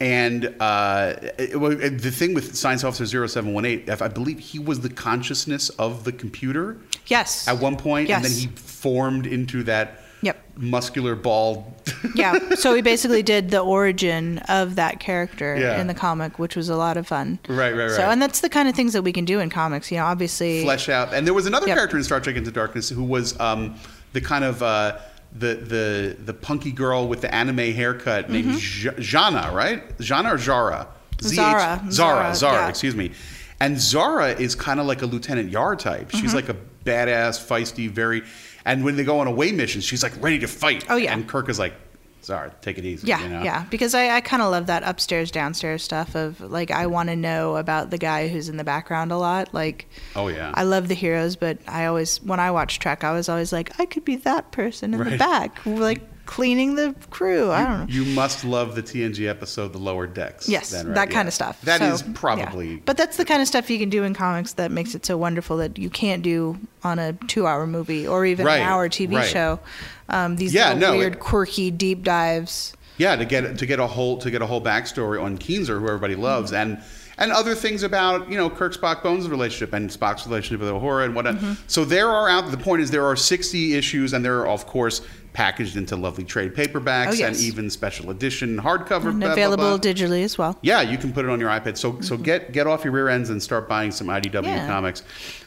and uh, it- well, the thing with Science Officer 0718, if I believe he was the consciousness of the computer yes. at one point, and then he formed into that Yep. muscular ball. yeah. (laughs) So we basically did the origin of that character Yeah. in the comic, which was a lot of fun. Right, right, right. So, and that's the kind of things that we can do in comics. You know, obviously. flesh out. And there was another Yep. character in Star Trek Into Darkness who was um, the kind of uh, the the the punky girl with the anime haircut named Mhm. J- Jana, right? Jana or Zara? Z-H- Zara. Zara. Zara, Zara. yeah. Excuse me. And Zara is kind of like a Lieutenant Yar type. She's Mhm. like a badass, feisty, very. And when they go on away missions, she's like ready to fight. Oh, yeah. And Kirk is like, sorry, take it easy. Yeah, you know? yeah. Because I, I kind of love that upstairs, downstairs stuff of like, I want to know about the guy who's in the background a lot. Like, Oh yeah. I love the heroes, but I always, when I watch Trek, I was always like, I could be that person in the back, like cleaning the crew. I don't know. You must love the TNG episode, The Lower Decks. Yes, then, right? that kind Yeah. of stuff. That So, is probably yeah. But that's the kind of stuff you can do in comics that makes it so wonderful that you can't do on a two-hour movie or even Right, an hour TV right. show. Um, these Yeah, no, weird, it- quirky deep dives. Yeah, to get to get a whole to get a whole backstory on Keenser, who everybody loves, and and other things about you know Kirk Spock Bones relationship and Spock's relationship with Uhura and whatnot. Mhm. So there are out. The point is there are sixty issues, and there are of course packaged into lovely trade paperbacks Oh, yes. and even special edition hardcover. And blah, blah, available blah. digitally as well. Yeah, you can put it on your iPad. So so get get off your rear ends and start buying some IDW Yeah. comics.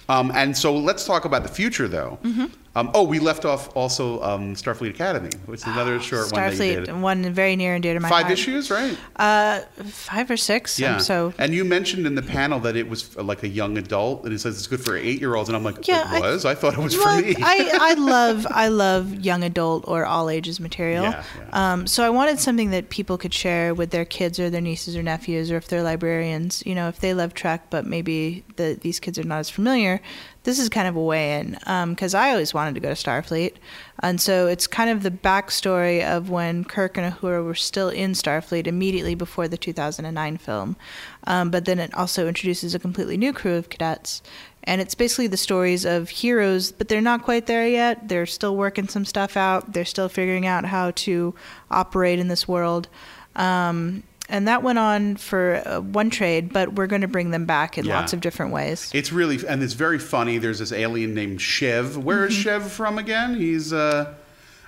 Um, and so let's talk about the future though. Mhm. Um, oh, we left off also um, Starfleet Academy, which is another short one that you did. Starfleet, one very near and dear to my Five heart. issues, right? Uh, five or six. Yeah. Um, so and you mentioned in the panel that it was uh, like a young adult, and it says it's good for eight-year-olds, and I'm like, Yeah, it was. I, thought it was Well, for me. I, I (laughs) love I love young adult or all ages material. Yeah, Um, so I wanted something that people could share with their kids or their nieces or nephews, or if they're librarians. You know, if they love Trek, but maybe the, these kids are not as familiar. This is kind of a way in because I always wanted to go to Starfleet, and so it's kind of the backstory of when Kirk and Uhura were still in Starfleet immediately before the 2009 film. Um, but then it also introduces a completely new crew of cadets. And it's basically the stories of heroes, but they're not quite there yet. They're still working some stuff out. They're still figuring out how to operate in this world. Um, and that went on for uh, one trade, but we're going to bring them back in Yeah. lots of different ways. It's really and it's very funny. There's this alien named Chev. Where is Mhm. Chev from again? He's uh,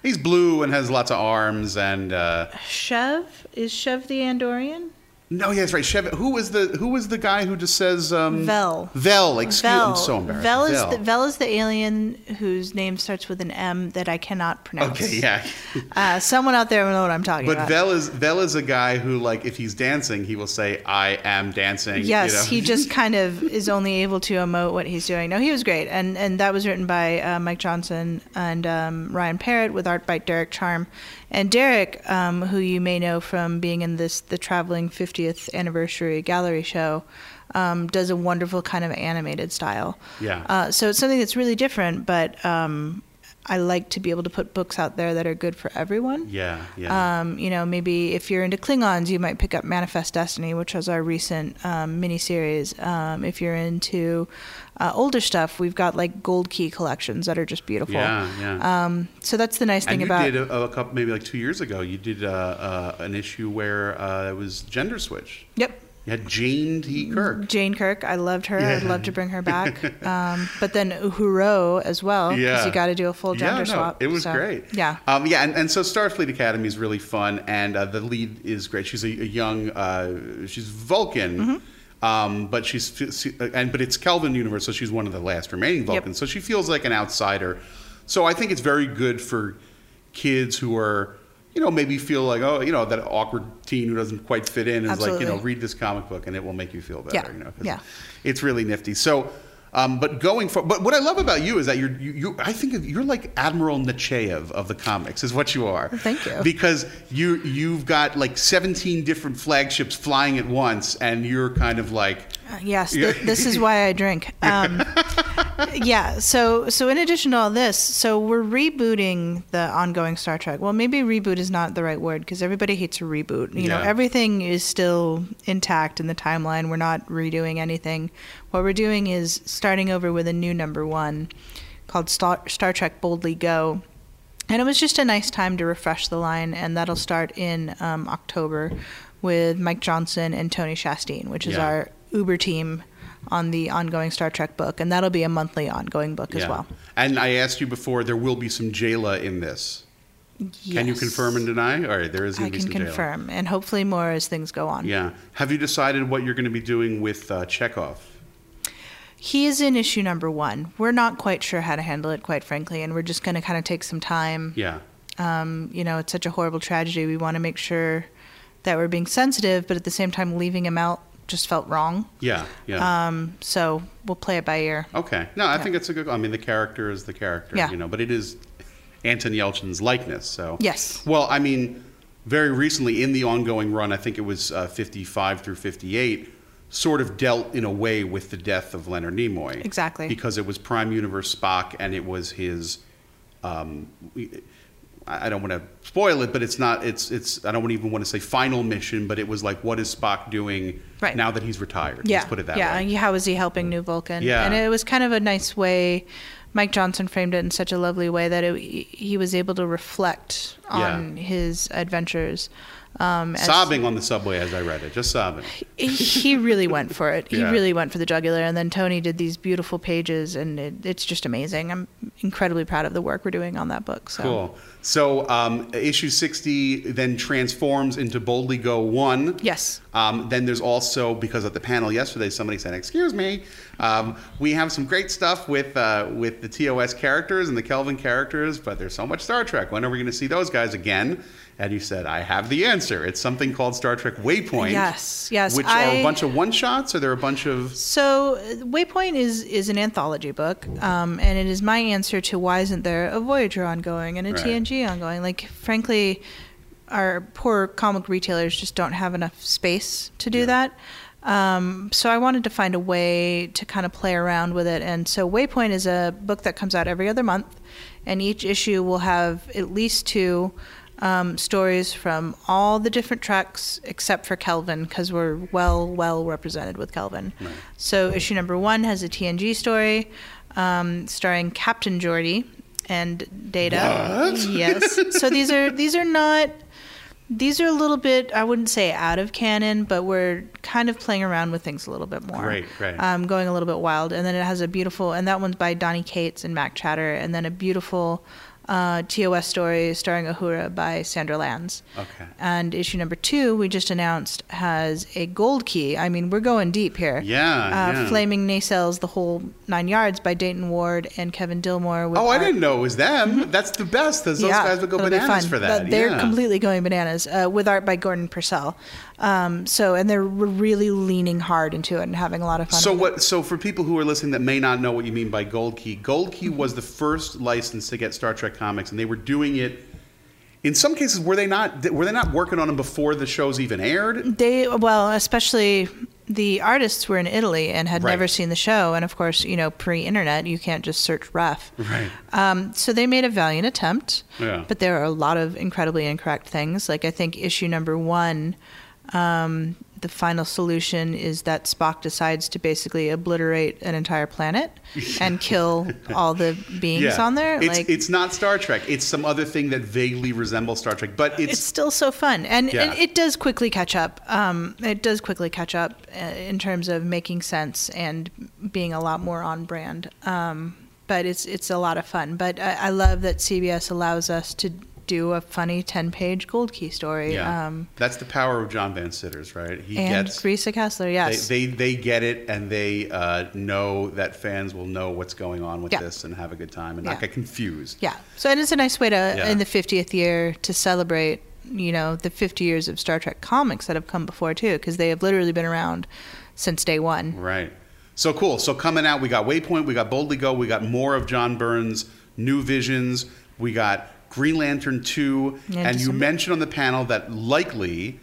he's blue and has lots of arms and. Uh, Chev? Is Chev the Andorian? No, yeah, that's right. Chev. Who was the Who was the guy who just says um, Vel. Vel. Excuse. Vel. I'm so embarrassed. Vel is, Vel. The, Vel is the alien whose name starts with an M that I cannot pronounce. Okay, yeah. (laughs) Uh, someone out there will know what I'm talking But about. But Vel is Vel is a guy who, like, if he's dancing, he will say, "I am dancing." Yes, you know? he just (laughs) kind of is only able to emote what he's doing. No, he was great, and and that was written by uh, Mike Johnson and um, Ryan Parrott with art by Derek Charm, and Derek, um, who you may know from being in this the traveling 50th anniversary gallery show. um, does a wonderful kind of animated style. Yeah. Uh, so it's something that's really different, but um, I like to be able to put books out there that are good for everyone. Yeah, yeah. Um, you know, maybe if you're into Klingons, you might pick up Manifest Destiny, which was our recent um, miniseries. Um, if you're into uh, older stuff, we've got like Gold Key collections that are just beautiful. Yeah, yeah. Um, so that's the nice thing and you about did a, a couple, maybe like two years ago, you did uh, uh, an issue where uh, it was gender switch. Yep. You had Jane T. Kirk. Jane Kirk. I loved her. I'd love to bring her back. (laughs) um, but then Uhuro as well, because Yeah. you got to do a full gender yeah, no, swap. It was so, great. Yeah. Um, yeah, and, and so Starfleet Academy is really fun, and uh, the lead is great. She's a, a young, uh, she's Vulcan, Mm-hmm. um, but she's she- and but it's Kelvin universe, so she's one of the last remaining Vulcans. So she feels like an outsider. So I think it's very good for kids who are. You know, maybe feel like oh, you know, that awkward teen who doesn't quite fit in is like, you know, read this comic book and it will make you feel better. Yeah, You know, yeah. it's really nifty. So, um, but going for, but what I love about you is that you're, you, you I think you're like Admiral Nechayev of the comics, is what you are. Thank you. Because you you've got like 17 different flagships flying at once, and you're kind of like, Uh, yes, th- this is (laughs) why I drink. Um, yeah. So, so in addition to all this, so we're rebooting the ongoing Star Trek. Well, maybe reboot is not the right word because everybody hates a reboot. You know, everything is still intact in the timeline. We're not redoing anything. What we're doing is starting over with a new number one called Star, Star Trek Boldly Go. And it was just a nice time to refresh the line, and that'll start in um, October with Mike Johnson and Tony Shasteen, which is Yeah. our Uber team on the ongoing Star Trek book, and that'll be a monthly ongoing book as Yeah. well. And I asked you before, there will be some Jaylah in this. Can you confirm and deny? All right, there is I going to be can Jaylah. confirm, and hopefully more as things go on. Yeah. Have you decided what you're going to be doing with uh, Chekhov? He is in issue number one. We're not quite sure how to handle it, quite frankly, and we're just going to kind of take some time. Yeah. Um, you know, it's such a horrible tragedy. We want to make sure that we're being sensitive, but at the same time, leaving him out just felt wrong. Yeah. Yeah. Um, so we'll play it by ear. Okay. No, I Yeah. think it's a good. I mean, the character is the character. Yeah. You know, but it is Anton Yelchin's likeness. So. Yes. Well, I mean, very recently in the ongoing run, I think it was uh, 55 through 58, sort of dealt in a way with the death of Leonard Nimoy. Exactly. Because it was Prime Universe Spock, and it was his. Um, I don't want to spoil it, but it's not. It's it's. I don't even want to say final mission, but it was like, what is Spock doing Right. now that he's retired? Yeah. Let's put it that yeah. way. Yeah. How is he helping New Vulcan? Yeah. And it was kind of a nice way. Mike Johnson framed it in such a lovely way that it, he was able to reflect on his adventures. Um, Sobbing on the subway as I read it, just sobbing. he really went for it. He Yeah. really went for the jugular. And then Tony did these beautiful pages, and it, it's just amazing. I'm incredibly proud of the work we're doing on that book. So. Cool. So um, issue 60 then transforms into Boldly Go 1. Yes. Um, then there's also, because at the panel yesterday, somebody said, Excuse me, um, we have some great stuff with, uh, with the TOS characters and the Kelvin characters, but there's so much Star Trek. When are we going to see those guys again? And you said, I have the answer. It's something called Star Trek Waypoint. Yes, yes, Which are a bunch of one shots, or there are a bunch of. So, uh, Waypoint is is an anthology book, um, and it is my answer to why isn't there a Voyager ongoing and a Right. TNG ongoing? Like, frankly, our poor comic retailers just don't have enough space to do that. Um, so I wanted to find a way to kind of play around with it, and so Waypoint is a book that comes out every other month, and each issue will have at least two um, stories from all the different treks except for Kelvin, because we're well, well represented with Kelvin. So issue number one has a TNG story um, starring Captain Geordi and Data. What? Yes. So these are these are not these are a little bit I wouldn't say out of canon, but we're kind of playing around with things a little bit more. Great, great. Um, going a little bit wild, and then it has a beautiful, and that one's by Donny Cates and Mack Chater, and then a beautiful uh, TOS story starring Uhura by Sandra Lanz. Okay. And issue number two, we just announced, has a gold key. I mean, we're going deep here. Yeah, Uh, yeah. Flaming Nacelles, the whole nine yards by Dayton Ward and Kevin Dillmore. With Oh, I art- didn't know it was them. That's the best. Those, those Yeah, guys would go bananas for that. But They're yeah. completely going bananas uh, with art by Gordon Purcell. Um, so, and they're really leaning hard into it and having a lot of fun. So with it. what? So for people who are listening that may not know what you mean by Gold Key, Gold Key was the first license to get Star Trek comics, and they were doing it. In some cases, were they not? Were they not working on them before the shows even aired? They well, especially the artists were in Italy and had Right. never seen the show, and of course, you know, pre-internet, you can't just search rough. Right. Um, so they made a valiant attempt, Yeah. but there are a lot of incredibly incorrect things. Like I think issue number one, um, the final solution is that Spock decides to basically obliterate an entire planet (laughs) and kill all the beings on there. It's, like it's not Star Trek. It's some other thing that vaguely resembles Star Trek, but it's, it's still so fun and, Yeah. and it does quickly catch up um, it does quickly catch up uh, in terms of making sense and being a lot more on brand um, but it's it's a lot of fun but I, I love that cbs allows us to do a funny 10 page gold key story yeah. um, That's the power of John Van Citters, right? He and gets Risa Kessler yes They, they they get it, and they uh, know that fans will know what's going on with Yeah. this and have a good time and not Yeah. get confused. yeah so it is a nice way to in the 50th year to celebrate you know the 50 years of star trek comics that have come before too because they have literally been around since day one Right. So cool. So coming out, we got Waypoint, we got Boldly Go, we got more of John Byrne's New Visions, we got Green Lantern 2, Yeah, and you mentioned on the panel that likely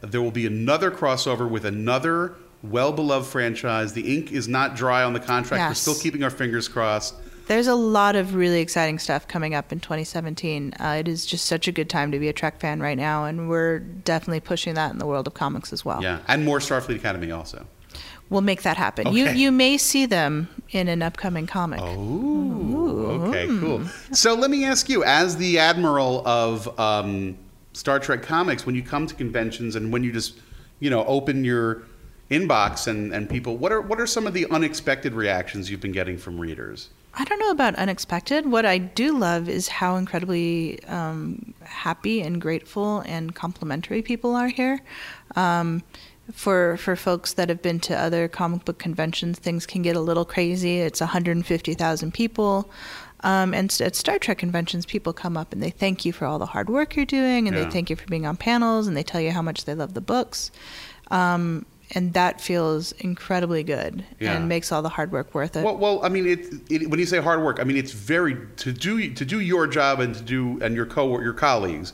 there will be another crossover with another well-beloved franchise. The ink is not dry on the contract. We're still keeping our fingers crossed. There's a lot of really exciting stuff coming up in 2017. Uh, it is just such a good time to be a Trek fan right now, and we're definitely pushing that in the world of comics as well. Yeah, and more Starfleet Academy also. We'll make that happen. You you may see them in an upcoming comic. Oh, okay, cool. So let me ask you, as the admiral of um, Star Trek comics, when you come to conventions and when you just, you know, open your inbox and, and people, what are what are some of the unexpected reactions you've been getting from readers? I don't know about unexpected. What I do love is how incredibly um, happy and grateful and complimentary people are here. Um, for for folks that have been to other comic book conventions, things can get a little crazy. It's 150,000 people. Um, and at Star Trek conventions, people come up and they thank you for all the hard work you're doing, and Yeah. they thank you for being on panels, and they tell you how much they love the books. Um, and that feels incredibly good Yeah. and makes all the hard work worth it. Well, well, I mean, it, it, when you say hard work, I mean it's very to do to do your job and to do and your co your colleagues.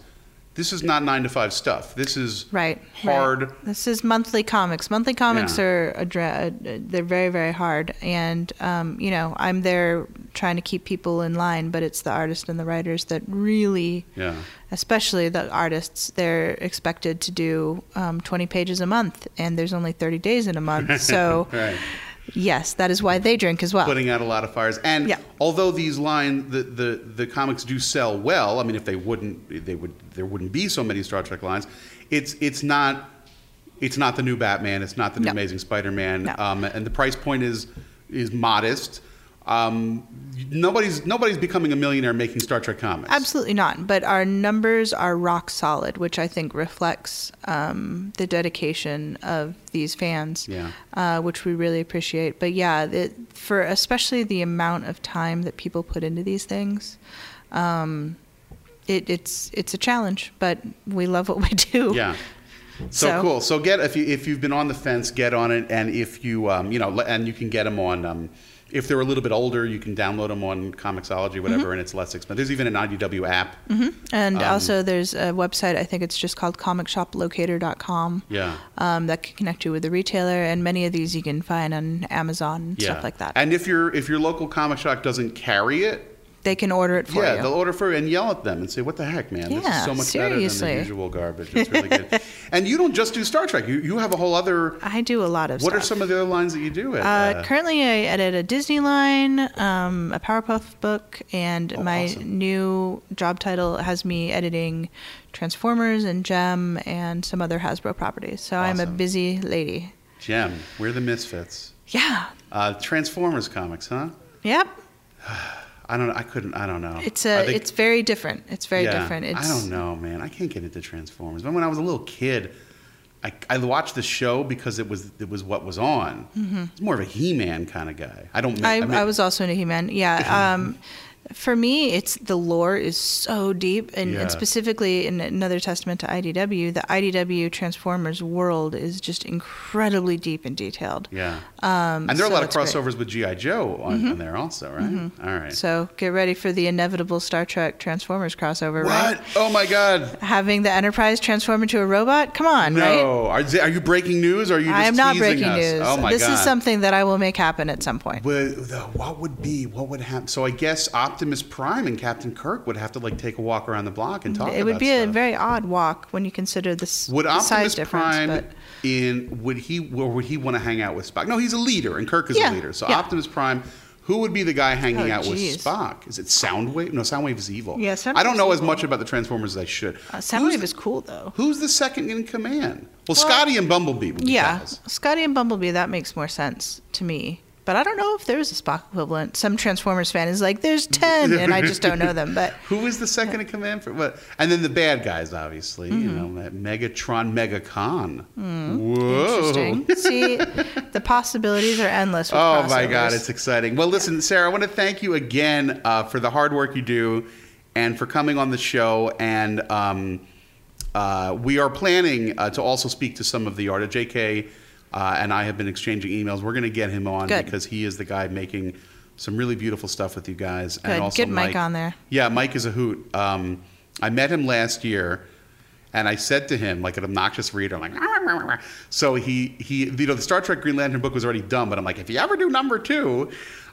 This is not nine to five stuff. This is right hard. right. this is monthly comics monthly comics Yeah. are a dra- they're very very hard and um, you know i'm there trying to keep people in line but it's the artists and the writers that really Yeah. especially the artists they're expected to do um, 20 pages a month and there's only 30 days in a month (laughs) so right. Yes that is why they drink as well putting out a lot of fires. And Yeah. although these lines, the, the the comics do sell well. I mean, if they wouldn't, they would there wouldn't be so many Star Trek lines. It's it's not it's not the new Batman. It's not the new No. Amazing Spider-Man. No. Um, and the price point is is modest. Um, nobody's nobody's becoming a millionaire making Star Trek comics. Absolutely not. But our numbers are rock solid, which I think reflects um, the dedication of these fans, Yeah. uh, which we really appreciate. But yeah, it, for especially the amount of time that people put into these things, um, it, it's it's a challenge. But we love what we do. Yeah. (laughs) So, So- cool. So get if you if you've been on the fence, get on it, and if you um, you know, and you can get them on. Um, if they're a little bit older, you can download them on Comixology, whatever, Mm-hmm. and it's less expensive. There's even an IDW app. And Um, also, there's a website. I think it's just called ComicShopLocator.com. Yeah. Um, that can connect you with the retailer, and many of these you can find on Amazon and Yeah. stuff like that. And if your if your local comic shop doesn't carry it, they can order it for yeah, you. Yeah, they'll order for you and yell at them and say, "What the heck, man? this is so much seriously. better than the usual garbage. It's really good." (laughs) and you don't just do Star Trek. You you have a whole other. I do a lot of stuff. What are some of the other lines that you do? At, Uh, uh, currently, I edit a Disney line, um, a Powerpuff book, and Oh, my awesome. new job title has me editing Transformers and Jem and some other Hasbro properties. So I'm a busy lady. Jem, we're the misfits. Yeah. Uh, Transformers comics, huh? Yep. (sighs) I don't. I couldn't. I don't know. It's a. it's very different. It's very Yeah, different. It's, I don't know, man. I can't get into Transformers. But when I was a little kid, I, I watched the show because it was it was what was on. Mhm. It's more of a He-Man kind of guy. I don't. I, mean- I was also into He-Man. Yeah. (laughs) Um, For me, it's the lore is so deep, and, Yeah. and specifically in another testament to IDW, the IDW Transformers world is just incredibly deep and detailed. Yeah. Um, and there are a lot of it's great. crossovers with GI Joe on, Mhm. on there also, right? All right. So get ready for the inevitable Star Trek Transformers crossover, right? what? Oh my God! Having the Enterprise transform into a robot? Come on, right? No, are, are you breaking news? Or are you? Just I am not breaking us? news. Oh my this God! is something that I will make happen at some point. But the, what would be? What would happen? So I guess Optimus Prime and Captain Kirk would have to like take a walk around the block and talk. About it It would be a very odd walk when you consider this Would the Optimus difference. Prime but in would he or would he want to hang out with Spock? No, he's a leader, and Kirk is Yeah, a leader. So yeah. Optimus Prime, who would be the guy hanging Oh, out geez. with Spock? Is it Soundwave? No, Soundwave is evil. Yeah, Soundwave I don't know as much about the Transformers as I should. uh, Soundwave the- is cool though. Who's the second in command? Well, Scotty and Bumblebee would be Yeah. Scotty and Bumblebee. That makes more sense to me. But I don't know if there's a Spock equivalent. Some Transformers fan is like, "There's ten, and I just don't know them. But (laughs) Who is the second in command for what? And then the bad guys, obviously. You Mm-hmm. know, Megatron, Megacon. Hmm. Whoa. interesting. See, (laughs) the possibilities are endless. With Oh my God, it's exciting. Well, listen, Sarah, I want to thank you again uh, for the hard work you do and for coming on the show. And um, uh, we are planning uh, to also speak to some of the art. of JK uh, and I have been exchanging emails. We're going to get him on Good. because he is the guy making some really beautiful stuff with you guys. Good. And also Get Mike on there. Yeah, Mike is a hoot. Um, I met him last year. And I said to him, like an obnoxious reader, I'm like, so he, he, you know, the Star Trek Green Lantern book was already done, but I'm like, if you ever do number two,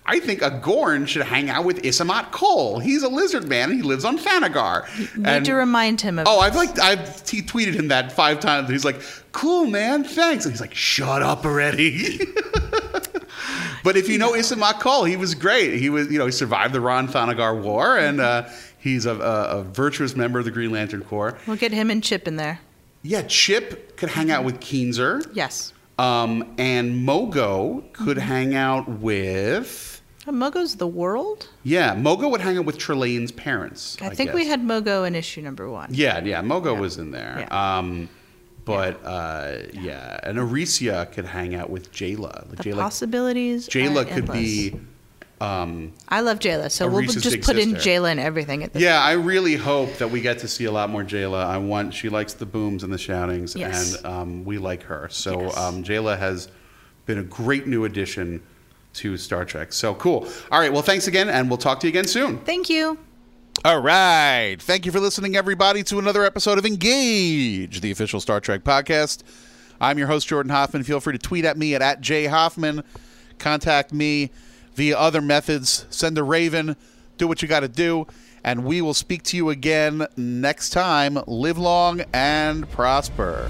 I think a Gorn should hang out with Isamot Kol. He's a lizard man and he lives on Thanagar. Need And- to remind him of. Oh, I've like I've t- tweeted him that five times. He's like, "Cool, man, thanks." And he's like, "Shut up already." (laughs) but if you know Isamot Kol, he was great. He was, you know, he survived the Rann-Thanagar War, and uh, he's a, a, a virtuous member of the Green Lantern Corps. We'll get him and Ch'p in there. Yeah, Ch'p could hang out with Keenser, Yes. um, and Mogo could hang out with. Mogo's the world. Yeah, Mogo would hang out with Trelane's parents. I, think we had Mogo in issue number one. Yeah, yeah. Mogo was in there. Um, but uh, yeah, and Arisia could hang out with Jaylah. Like The Jaylah, possibilities. Jaylah could endless. be. Um, I love Jaylah, so we'll just put in. Jaylah and everything at this. yeah, I really hope that we get to see a lot more Jaylah. I want. She likes the booms and the shoutings, Yes. and um, we like her. So Yes. um, Jaylah has been a great new addition to Star Trek. So cool. All right. Well, thanks again, and we'll talk to you again soon. Thank you. All right. Thank you for listening, everybody, to another episode of Engage, the official Star Trek podcast. I'm your host, Jordan Hoffman. Feel free to tweet at me at, at jhoffman. Contact me via other methods. Send a raven. Do what you got to do. And we will speak to you again next time. Live long and prosper.